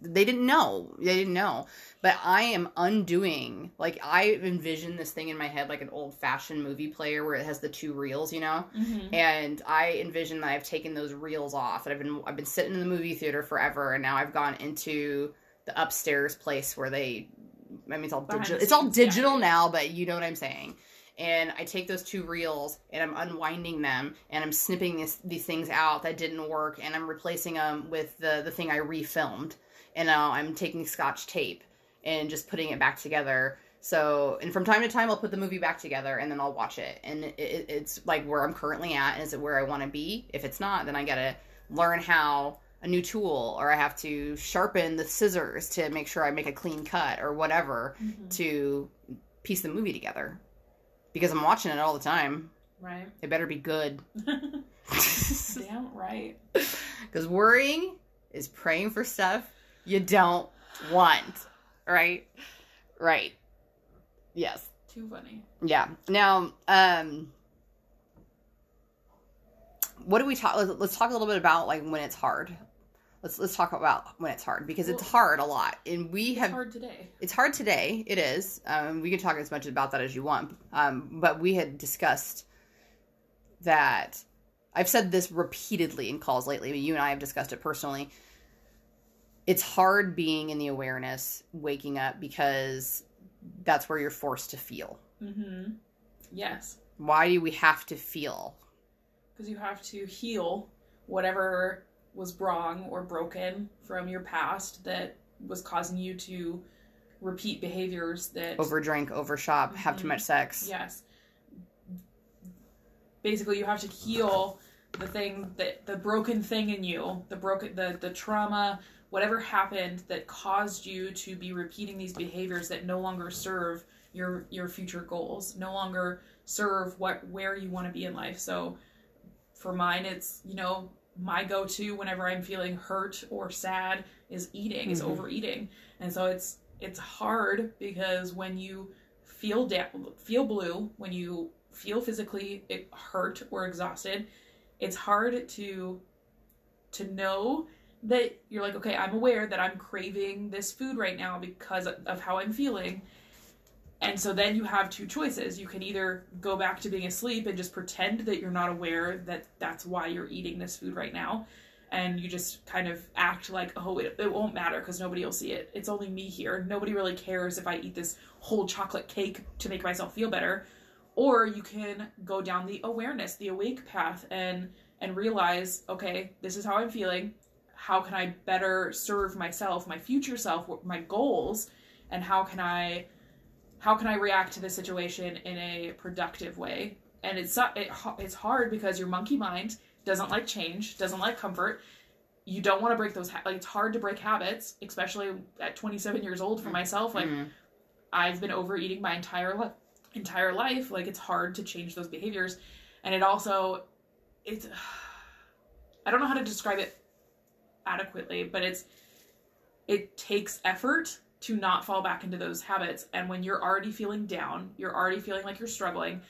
they didn't know, they didn't know, but I am undoing. Like I envision this thing in my head like an old fashioned movie player where it has the two reels, you know Mhm. and I envision that I've taken those reels off. And I've been I've been sitting in the movie theater forever, and now I've gone into the upstairs place where they. I mean, it's all Behind digital. It's all digital yeah. now, but you know what I'm saying. And I take those two reels and I'm unwinding them and I'm snipping these these things out that didn't work and I'm replacing them with the the thing I refilmed. And now I'm taking scotch tape and just putting it back together. So, and from time to time, I'll put the movie back together and then I'll watch it. And it, it, it's like where I'm currently at. Is it where I want to be? If it's not, then I gotta learn how a new tool or I have to sharpen the scissors to make sure I make a clean cut or whatever Mm-hmm. to piece the movie together. Because I'm watching it all the time. Right. It better be good. *laughs* *laughs* Damn right. Because worrying is praying for stuff you don't want. Right? Right. Yes. Too funny. Yeah. Now, um what do we talk let's, let's talk a little bit about like when it's hard. Let's let's talk about when it's hard because it's hard a lot. And we It's have hard today. it's hard today. It is. Um, we can talk as much about that as you want. Um, but we had discussed that. I've said this repeatedly in calls lately, but you and I have discussed it personally. It's hard being in the awareness, waking up, because that's where you're forced to feel. Mm-hmm. Yes. Why do we have to feel? Because you have to heal whatever was wrong or broken from your past that was causing you to repeat behaviors that Overdrink, overshop, have too Mhm. much sex. yes basically you have to heal the thing that the broken thing in you the broken the the trauma whatever happened that caused you to be repeating these behaviors that no longer serve your your future goals no longer serve what where you want to be in life so for mine it's you know my go-to whenever i'm feeling hurt or sad is eating is Mhm. overeating and so it's it's hard because when you feel da- feel blue when you feel physically hurt or exhausted it's hard to to know that you're like okay i'm aware that i'm craving this food right now because of how i'm feeling and so then you have two choices. You can either go back to being asleep and just pretend that you're not aware that that's why you're eating this food right now. And you just kind of act like oh it, it won't matter because nobody will see it. It's only me here. Nobody really cares if i eat this whole chocolate cake to make myself feel better. Or you can go down the awareness the awake path and and realize okay this is how i'm feeling. How can i better serve myself my future self my goals? And how can i how can i react to this situation in a productive way? And it's it, it's hard because your monkey mind doesn't like change doesn't like comfort. You don't want to break those ha- like it's hard to break habits especially at 27 years old for myself like Mhm. I've been overeating my entire life entire life like it's hard to change those behaviors. And it also it's *sighs* I don't know how to describe it adequately but it's it takes effort to not fall back into those habits. And when you're already feeling down you're already feeling like you're struggling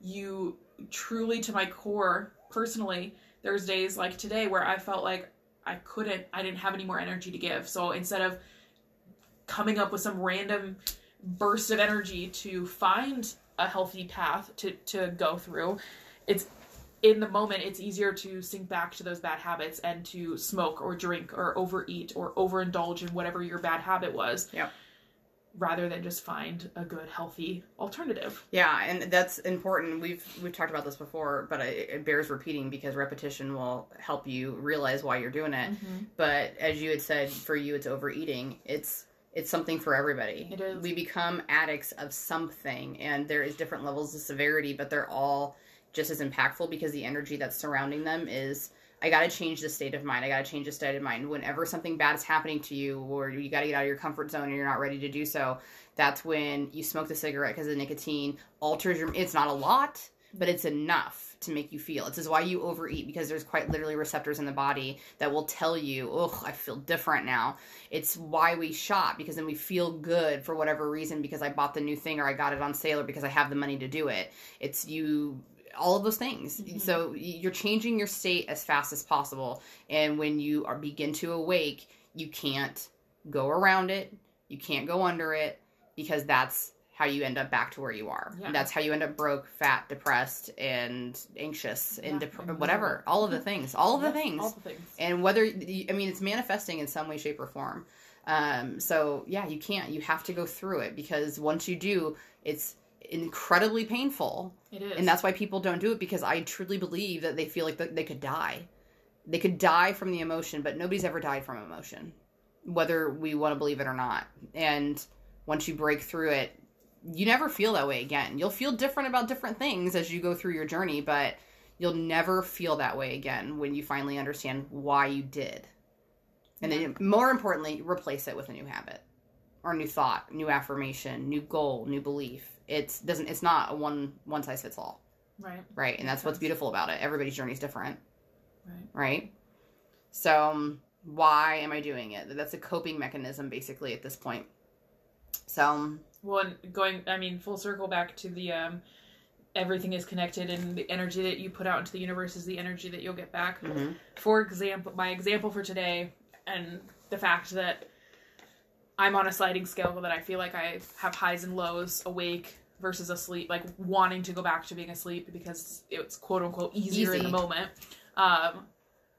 you truly to my core personally there's days like today where I felt like I couldn't I didn't have any more energy to give. So instead of coming up with some random burst of energy to find a healthy path to, to go through it's in the moment it's easier to sink back to those bad habits and to smoke or drink or overeat or overindulge in whatever your bad habit was Yep. rather than just find a good healthy alternative Yeah, and that's important. We've we've talked about this before, but it, it bears repeating because repetition will help you realize why you're doing it. Mm-hmm. But as you had said, for you, it's overeating. It's it's something for everybody. It is. We become addicts of something, and there is different levels of severity, but they're all just as impactful because the energy that's surrounding them is. I got to change the state of mind. I got to change the state of mind. Whenever something bad is happening to you, or you got to get out of your comfort zone and you're not ready to do so, that's when you smoke the cigarette because the nicotine alters your. It's not a lot, but it's enough to make you feel. This is why you overeat because there's quite literally receptors in the body that will tell you, "Oh, I feel different now." It's why we shop because then we feel good for whatever reason because I bought the new thing or I got it on sale or because I have the money to do it. It's you all of those things. Mhm. So you're changing your state as fast as possible and when you are begin to awake, you can't go around it. You can't go under it because that's how you end up back to where you are. Yeah. That's how you end up broke, fat, depressed, and anxious, and dep- whatever. All of the things. All of the things. all the things And whether, I mean, it's manifesting in some way, shape, or form. Um, so, yeah, you can't. You have to go through it because once you do, it's incredibly painful. it is And that's why people don't do it because I truly believe that they feel like they could die. They could die from the emotion, but nobody's ever died from emotion, whether we want to believe it or not. And once you break through it, you never feel that way again. You'll feel different about different things as you go through your journey, but you'll never feel that way again when you finally understand why you did. And then, more importantly, replace it with a new habit or new thought, new affirmation, new goal, new belief. It's doesn't. It's not a one one size fits all, Right. right? And that's what's beautiful about it. Everybody's journey is different, Right. right? So, um, why am I doing it? That's a coping mechanism, basically, at this point. So, um, Well, going, I mean, full circle back to the um, everything is connected, and the energy that you put out into the universe is the energy that you'll get back. mhm. For example, my example for today, and the fact that I'm on a sliding scale that I feel like I have highs and lows, awake versus asleep, like wanting to go back to being asleep because it's quote unquote easier in the moment. Um,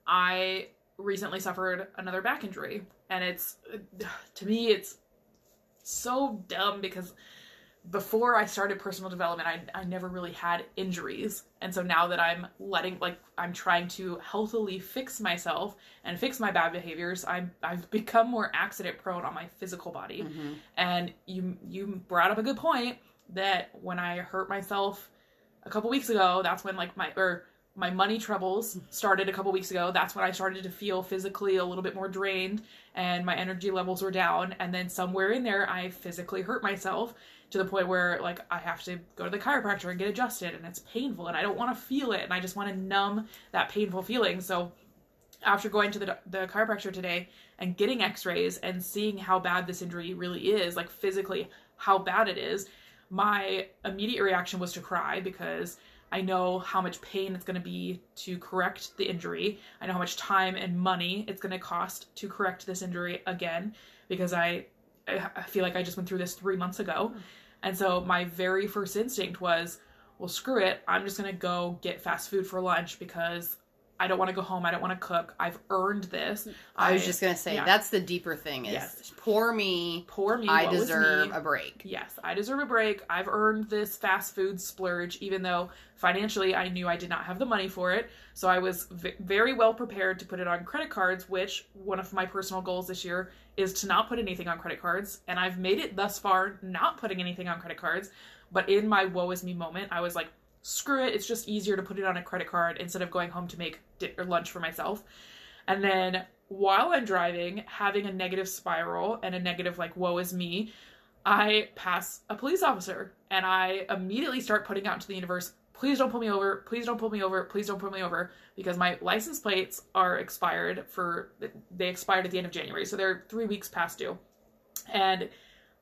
I recently suffered another back injury, and it's to me it's so dumb because before I started personal development, I, I never really had injuries. And so now that I'm letting, like, I'm trying to healthily fix myself and fix my bad behaviors, I'm, I've *laughs* become more accident prone on my physical body. Mhm. And you, you brought up a good point that when I hurt myself a couple weeks ago, that's when, like, my, or my money troubles started a couple weeks ago. That's when I started to feel physically a little bit more drained and my energy levels were down. And then somewhere in there, I physically hurt myself to the point where like I have to go to the chiropractor and get adjusted and it's painful and I don't want to feel it and I just want to numb that painful feeling. So after going to the the chiropractor today and getting x-rays and seeing how bad this injury really is, like physically how bad it is, my immediate reaction was to cry because I know how much pain it's going to be to correct the injury. I know how much time and money it's going to cost to correct this injury again because I I I feel like I just went through this 3 months ago. Hmm. And so my very first instinct was, well, screw it. I'm just going to go get fast food for lunch because I don't want to go home. I don't want to cook. I've earned this. I was just gonna say yeah. that's the deeper thing. Is Yes. poor me. poor me. I deserve me. a break. Yes, I deserve a break. I've earned this fast food splurge, even though financially I knew I did not have the money for it. So I was v- very well prepared to put it on credit cards, which one of my personal goals this year is to not put anything on credit cards. And I've made it thus far not putting anything on credit cards. But in my woe is me moment, I was like, screw it. It's just easier to put it on a credit card instead of going home to make lunch for myself. And then while I'm driving, having a negative spiral and a negative, like, woe is me, I pass a police officer and I immediately start putting out into the universe, please don't pull me over, please don't pull me over, please don't pull me over, because my license plates are expired for, they expired at the end of January, so they're three weeks past due. And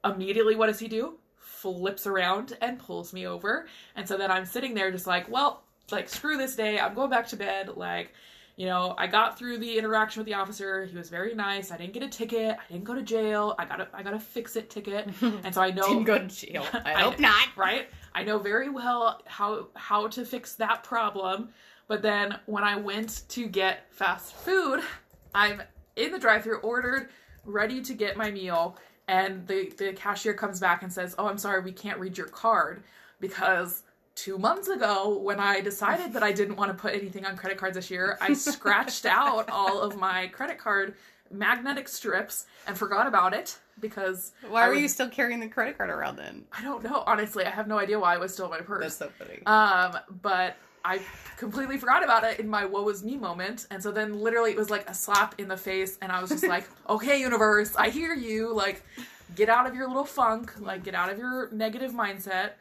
immediately, what does he do? Flips around and pulls me over. And so then I'm sitting there just like, well, like, screw this day, I'm going back to bed, like, you know, I got through the interaction with the officer. He was very nice. I didn't get a ticket. I didn't go to jail. I got a I got a fix it ticket. *laughs* And so I know Didn't go to jail. I *laughs* I- hope not. right? I know very well how how to fix that problem. But then when I went to get fast food, I'm in the drive-through, ordered, ready to get my meal, and the the cashier comes back and says, "Oh, I'm sorry, we can't read your card because." Two months ago, when I decided that I didn't want to put anything on credit cards this year, I scratched *laughs* out all of my credit card magnetic strips and forgot about it because Why I were was- you still carrying the credit card around then? I don't know. Honestly, I have no idea why it was still in my purse. That's so funny. Um, but I completely forgot about it in my woe is me moment. And so then literally it was like a slap in the face and I was just like, *laughs* okay, universe, I hear you. Like, get out of your little funk, like get out of your negative mindset.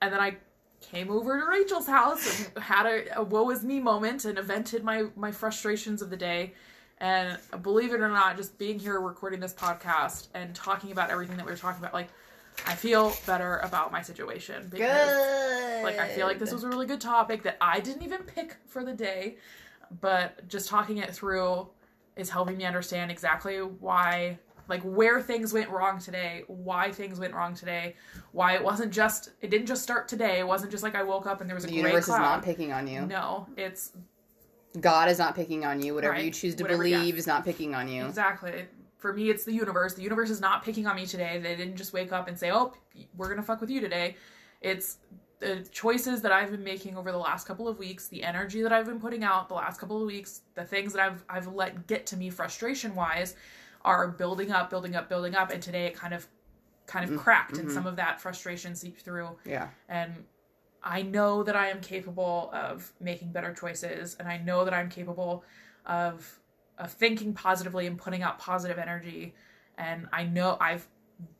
And then I came over to Rachel's house and had a, a woe is me moment and vented my my frustrations of the day. And believe it or not, just being here recording this podcast and talking about everything that we were talking about, like I feel better about my situation because Good. like I feel like this was a really good topic that I didn't even pick for the day, but just talking it through is helping me understand exactly why like where things went wrong today, why things went wrong today, why it wasn't just it didn't just start today. It wasn't just like I woke up and there was a the universe is not picking on you. no, it's God is not picking on you. Whatever Right. you choose to Whatever- believe yeah. is not picking on you. Exactly. For me, it's the universe. The universe is not picking on me today. They didn't just wake up and say, "Oh, we're gonna fuck with you today." It's the choices that I've been making over the last couple of weeks, the energy that I've been putting out the last couple of weeks, the things that I've I've let get to me frustration wise, are building up, building up, building up, and today it kind of kind of cracked, and mhm. some of that frustration seeped through Yeah. and I know that I am capable of making better choices, and I know that I'm capable of of thinking positively and putting out positive energy. And I know I've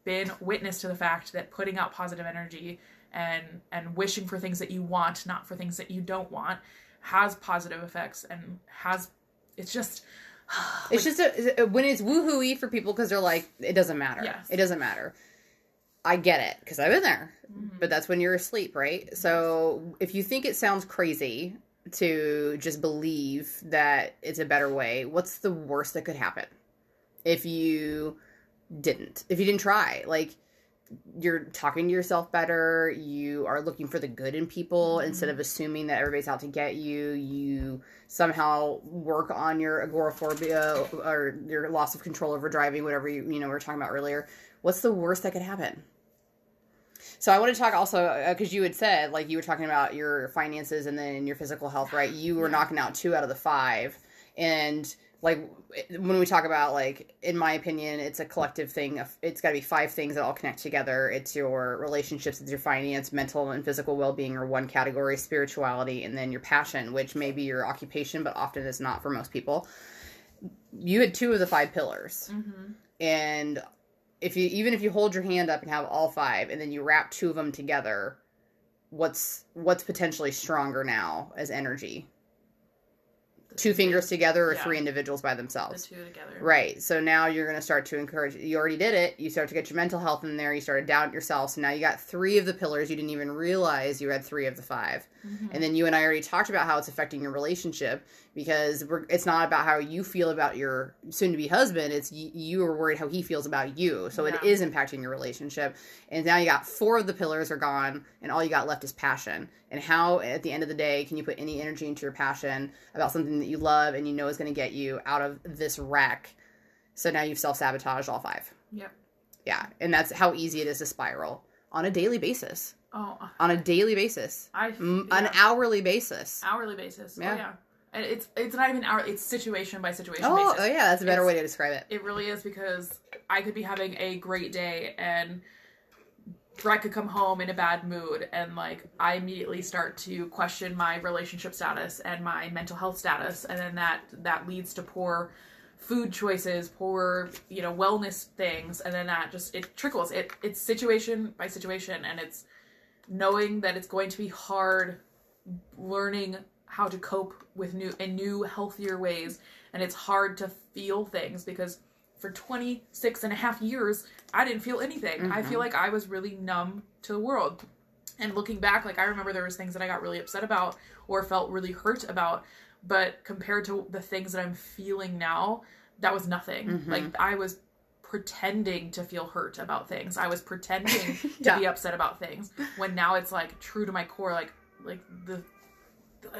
been witness to the fact that putting out positive energy and and wishing for things that you want, not for things that you don't want, has positive effects and has it's just *sighs* It's just a, when it's woohooey for people because they're like, it doesn't matter. Yes. It doesn't matter. I get it because I've been there, Mm-hmm. but that's when you're asleep, right? So if you think it sounds crazy to just believe that it's a better way, what's the worst that could happen if you didn't? If you didn't try, like you're talking to yourself better, you are looking for the good in people Mm-hmm. instead of assuming that everybody's out to get you. You somehow work on your agoraphobia or your loss of control over driving, whatever you you know we were talking about earlier. What's the worst that could happen? So I want to talk also because you had said like you were talking about your finances and then your physical health, right? You were knocking out two out of the five, and like when we talk about like in my opinion it's a collective thing it's got to be five things that all connect together. It's your relationships it's your finance mental and physical well-being are one category spirituality and then your passion which may be your occupation but often is not for most people. You had two of the five pillars. Mm-hmm. and if you even if you hold your hand up and have all five and then you wrap two of them together what's what's potentially stronger now as energy two fingers together or Yeah. three individuals by the themselves two together. right so now you're going to start to encourage you already did it you start to get your mental health in there you started doubting yourself so now you got three of the pillars you didn't even realize you had three of the 5 Mhm. and then you and I already talked about how it's affecting your relationship because we're, it's not about how you feel about your soon to be husband. It's you, you are worried how he feels about you. So it Yeah. is impacting your relationship. And now you got four of the pillars are gone and all you got left is passion. And how at the end of the day can you put any energy into your passion about something that you love and you know is going to get you out of this wreck? So now you've self sabotaged all five. Yep. Yeah. And that's how easy it is to spiral on a daily basis. Oh, On a daily basis. I yeah. An hourly basis. hourly basis. Oh, yeah. Oh yeah. And it's it's not even hour. It's situation by situation Oh, basis. oh yeah, that's a better It's- way to describe it. It really is because I could be having a great day and Brett could come home in a bad mood and like I immediately start to question my relationship status and my mental health status and then that that leads to poor food choices, poor, you know, wellness things and then that just it trickles. It it's situation by situation and it's knowing that it's going to be hard learning how to cope with new in new healthier ways and it's hard to feel things because for 26 and a half years i didn't feel anything. I feel like i was really numb to the world. And looking back like i remember there was things that i got really upset about or felt really hurt about but compared to the things that i'm feeling now that was nothing. Mhm. like i was pretending to feel hurt about things i was pretending *laughs* to be upset about things when now it's like true to my core like like the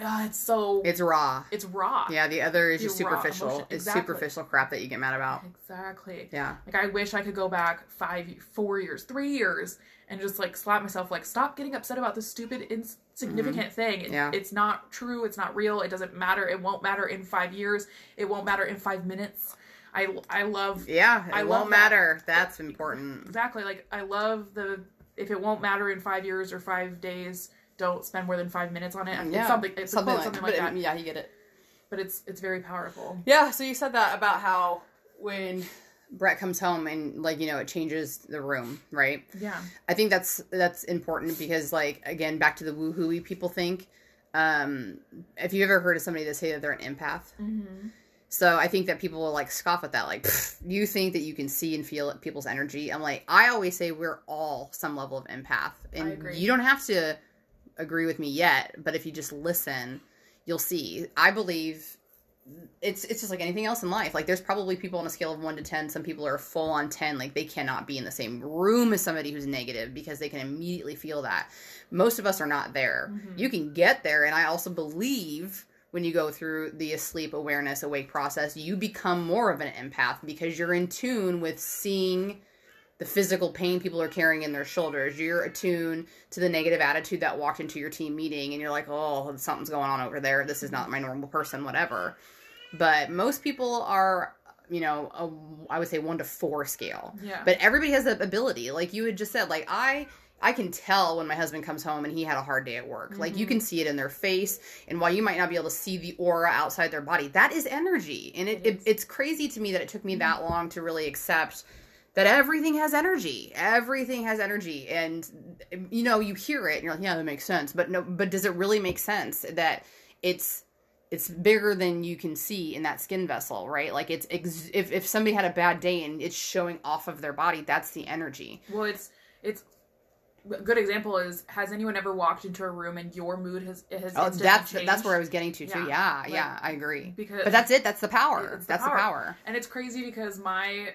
ah, it's so It's raw. it's raw Yeah, the other is The just superficial. emotion. It's Exactly. superficial crap that you get mad about. exactly Yeah. like i wish i could go back five four years three years and just like slap myself like stop getting upset about this stupid insignificant thing It- Mm-hmm. Yeah. it's not true it's not real it doesn't matter it won't matter in five years it won't matter in five minutes i i love Yeah, it I won't love that. matter. That's important. exactly like i love the if it won't matter in five years or five days don't spend more than five minutes on it Yeah, it's something it's something, something like but, that Yeah, you get it. but it's it's very powerful Yeah, so you said that about how when Brett comes home and like you know it changes the room, right? yeah I think that's that's important because like again back to the woohooey people think. Um, if you ever heard of somebody that say that they're an empath, mm-hmm. So I think that people will like scoff at that. Like, you think that you can see and feel people's energy? I'm like, I always say we're all some level of empath, and you don't have to agree with me yet. But if you just listen, you'll see. I believe it's it's just like anything else in life. Like, there's probably people on a scale of one to ten. Some people are full on ten. Like, they cannot be in the same room as somebody who's negative because they can immediately feel that. Most of us are not there. Mhm. You can get there, and I also believe when you go through the asleep awareness awake process you become more of an empath because you're in tune with seeing the physical pain people are carrying in their shoulders. You're attuned to the negative attitude that walked into your team meeting and you're like oh something's going on over there. This is not my normal person whatever. But most people are you know a, i would say one to four scale. Yeah. But everybody has that ability. Like you had just said like i I can tell when my husband comes home and he had a hard day at work. Like you can mm-hmm. see it in their face, and while you might not be able to see the aura outside their body, that is energy. And it, It it, it's crazy to me that it took me that mm-hmm. long to really accept that everything has energy. Everything has energy, and you know you hear it, and you're like, yeah, that makes sense. But no, but does it really make sense that it's it's bigger than you can see in that skin vessel, right? Like it's ex- if if somebody had a bad day and it's showing off of their body, that's the energy. Well, it's it's a good example is has anyone ever walked into a room and your mood has has Oh, that's changed? that's where I was getting to too. Yeah, Yeah. yeah, I agree. because But that's it. That's the power. The that's power. the power. and it's crazy because my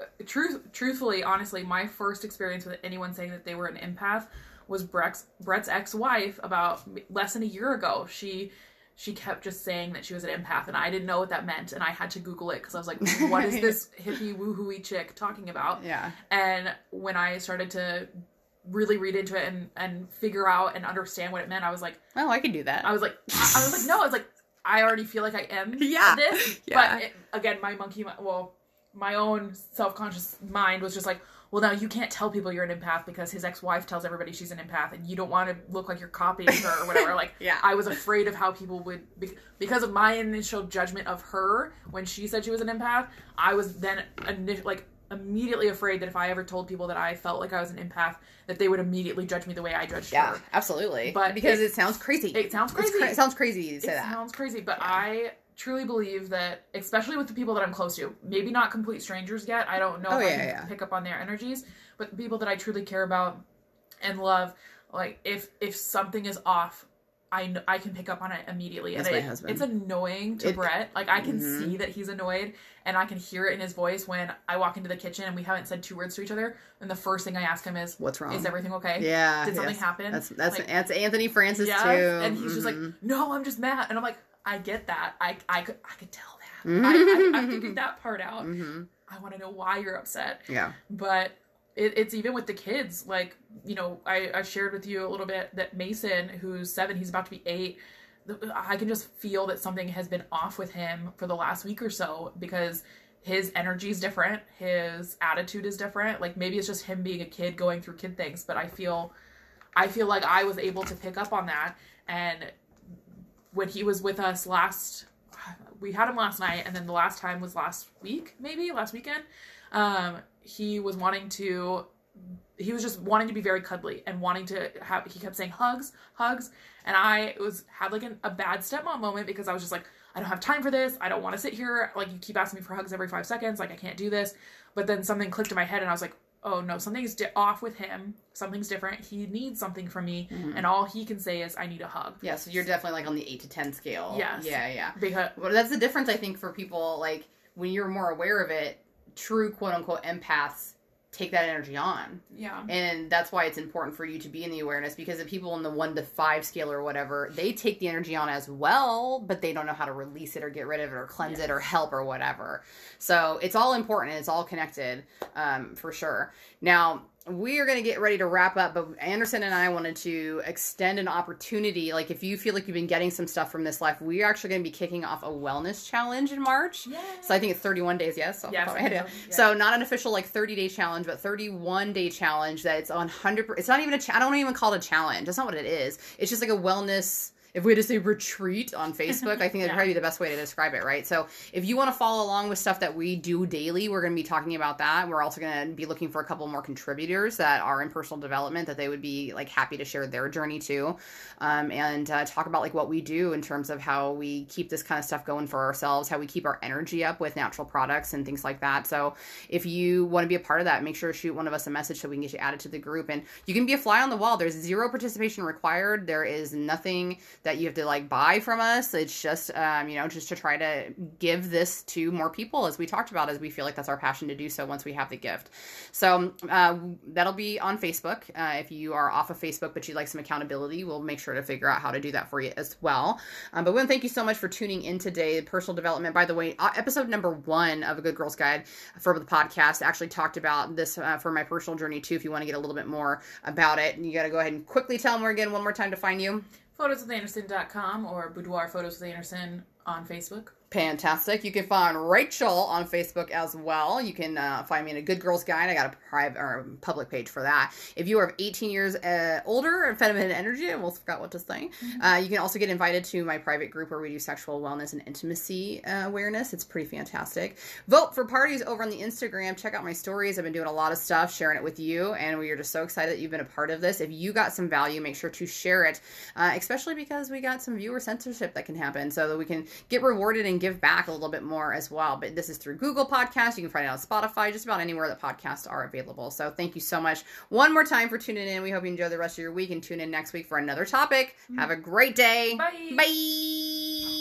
uh, truth truthfully honestly my first experience with anyone saying that they were an empath was brett's brett's ex-wife about less than a year ago she she kept just saying that she was an empath and i didn't know what that meant and i had to google it because i was like what is *laughs* this hippie woohooey chick talking about Yeah. and when i started to really read into it and and figure out and understand what it meant i was like Oh, I could do that. I was like, I was like, no, I was like, I already feel like I am *laughs* Yeah. this. *laughs* Yeah. But it, again, my monkey, well, my own self conscious mind was just like, well, now you can't tell people you're an empath because his ex wife tells everybody she's an empath, and you don't want to look like you're copying her or whatever. *laughs* Like, Yeah. I was afraid of how people would be- because of my initial judgment of her when she said she was an empath. I was then init- like immediately afraid that if I ever told people that I felt like I was an empath, that they would immediately judge me the way I judged them. yeah, her. absolutely. But because it, it- sounds crazy. It sounds crazy. cra- it sounds crazy to say it that. sounds crazy, but Yeah. I truly believe that, especially with the people that I'm close to, maybe not complete strangers yet. I don't know Oh, if I yeah, can yeah. pick up on their energies, but the people that I truly care about and love, like if if something is off. I, I can pick up on it immediately, That's and my it- husband. it's annoying to It- Brett. Like I can Mhm. see that he's annoyed, and I can hear it in his voice when I walk into the kitchen and we haven't said two words to each other. And the first thing I ask him is, What's wrong? "Is everything okay? yeah. Did something yes. happen?" That's that's Like- that's Anthony Francis yeah, too. and he's just like, Mhm. "No, I'm just mad," and I'm like, "I get that. I I could I could tell that. I, I, I figured that part out. Mhm. I want to know why you're upset." Yeah. But it, it's even with the kids. Like you know, I I shared with you a little bit that Mason, who's seven, he's about to be eight. I can just feel that something has been off with him for the last week or so because his energy is different, his attitude is different. Like maybe it's just him being a kid going through kid things, but I feel I feel like I was able to pick up on that and when he was with us last we had him last night and then the last time was last week maybe last weekend um he was wanting to he was just wanting to be very cuddly and wanting to have he kept saying hugs hugs and i was had like an, a bad stepmom moment because i was just like i don't have time for this i don't want to sit here like you keep asking me for hugs every five seconds like i can't do this but then something clicked in my head and i was like oh no something's di- off with him something's different he needs something from me Mhm. and all he can say is i need a hug Yeah. So you're definitely like on the eight to ten scale. Yes. Yeah. Yeah. because Well, that's the difference, I think, for people. Like when you're more aware of it, true quote unquote empaths take that energy on. yeah And that's why it's important for you to be in the awareness because the people in the one to five scale or whatever, they take the energy on as well, but they don't know how to release it or get rid of it or cleanse it or help or whatever. So it's all important and it's all connected um, for sure. Now, we are going to get ready to wrap up, but Anderson and I wanted to extend an opportunity. Like, if you feel like you've been getting some stuff from this life, we are actually going to be kicking off a wellness challenge in March. yeah So I think it's 31 days, yes? the Yes, I so. So not an official like 30 day challenge, but 31 day challenge that it's on 100. It's not even a. Cha- I don't even call it a challenge. That's not what it is. It's just like a wellness. If we had to say retreat on Facebook, I think that'd *laughs* Yeah. probably be the best way to describe it, right? So if you want to follow along with stuff that we do daily, we're going to be talking about that. We're also going to be looking for a couple more contributors that are in personal development that they would be like happy to share their journey too, um, and uh, talk about like what we do in terms of how we keep this kind of stuff going for ourselves, how we keep our energy up with natural products and things like that. So if you want to be a part of that, make sure to shoot one of us a message so we can get you added to the group. And you can be a fly on the wall. There's zero participation required. There is nothing that you have to like buy from us. It's just, um, you know, just to try to give this to more people as we talked about, as we feel like that's our passion to do so once we have the gift. So uh, that'll be on Facebook. Uh, if you are off of Facebook but you'd like some accountability, we'll make sure to figure out how to do that for you as well. Um, but Will, thank you so much for tuning in today. Personal development, by the way, uh, episode number one of A Good Girl's Guide for the podcast actually talked about this uh, for my personal journey too. If you want to get a little bit more about it, you got to go ahead and quickly tell again one more time to find you. photoswithanderson.com or boudoir photos with anderson on facebook Fantastic. You can find Rachel on Facebook as well. You can uh, find me in a Good Girls Guide. I got a private or public page for that. If you are 18 years uh, older and feminine energy, I almost forgot what to say. Mm-hmm. Uh, you can also get invited to my private group where we do sexual wellness and intimacy uh, awareness. It's pretty fantastic. Vote for parties over on the Instagram. Check out my stories. I've been doing a lot of stuff, sharing it with you, and we are just so excited that you've been a part of this. If you got some value, make sure to share it, uh, especially because we got some viewer censorship that can happen, so that we can get rewarded and give back a little bit more as well. But this is through Google Podcasts. You can find it on Spotify, just about anywhere that podcasts are available. So thank you so much one more time for tuning in. We hope you enjoy the rest of your week and tune in next week for another topic. Have a great day. Bye. Bye.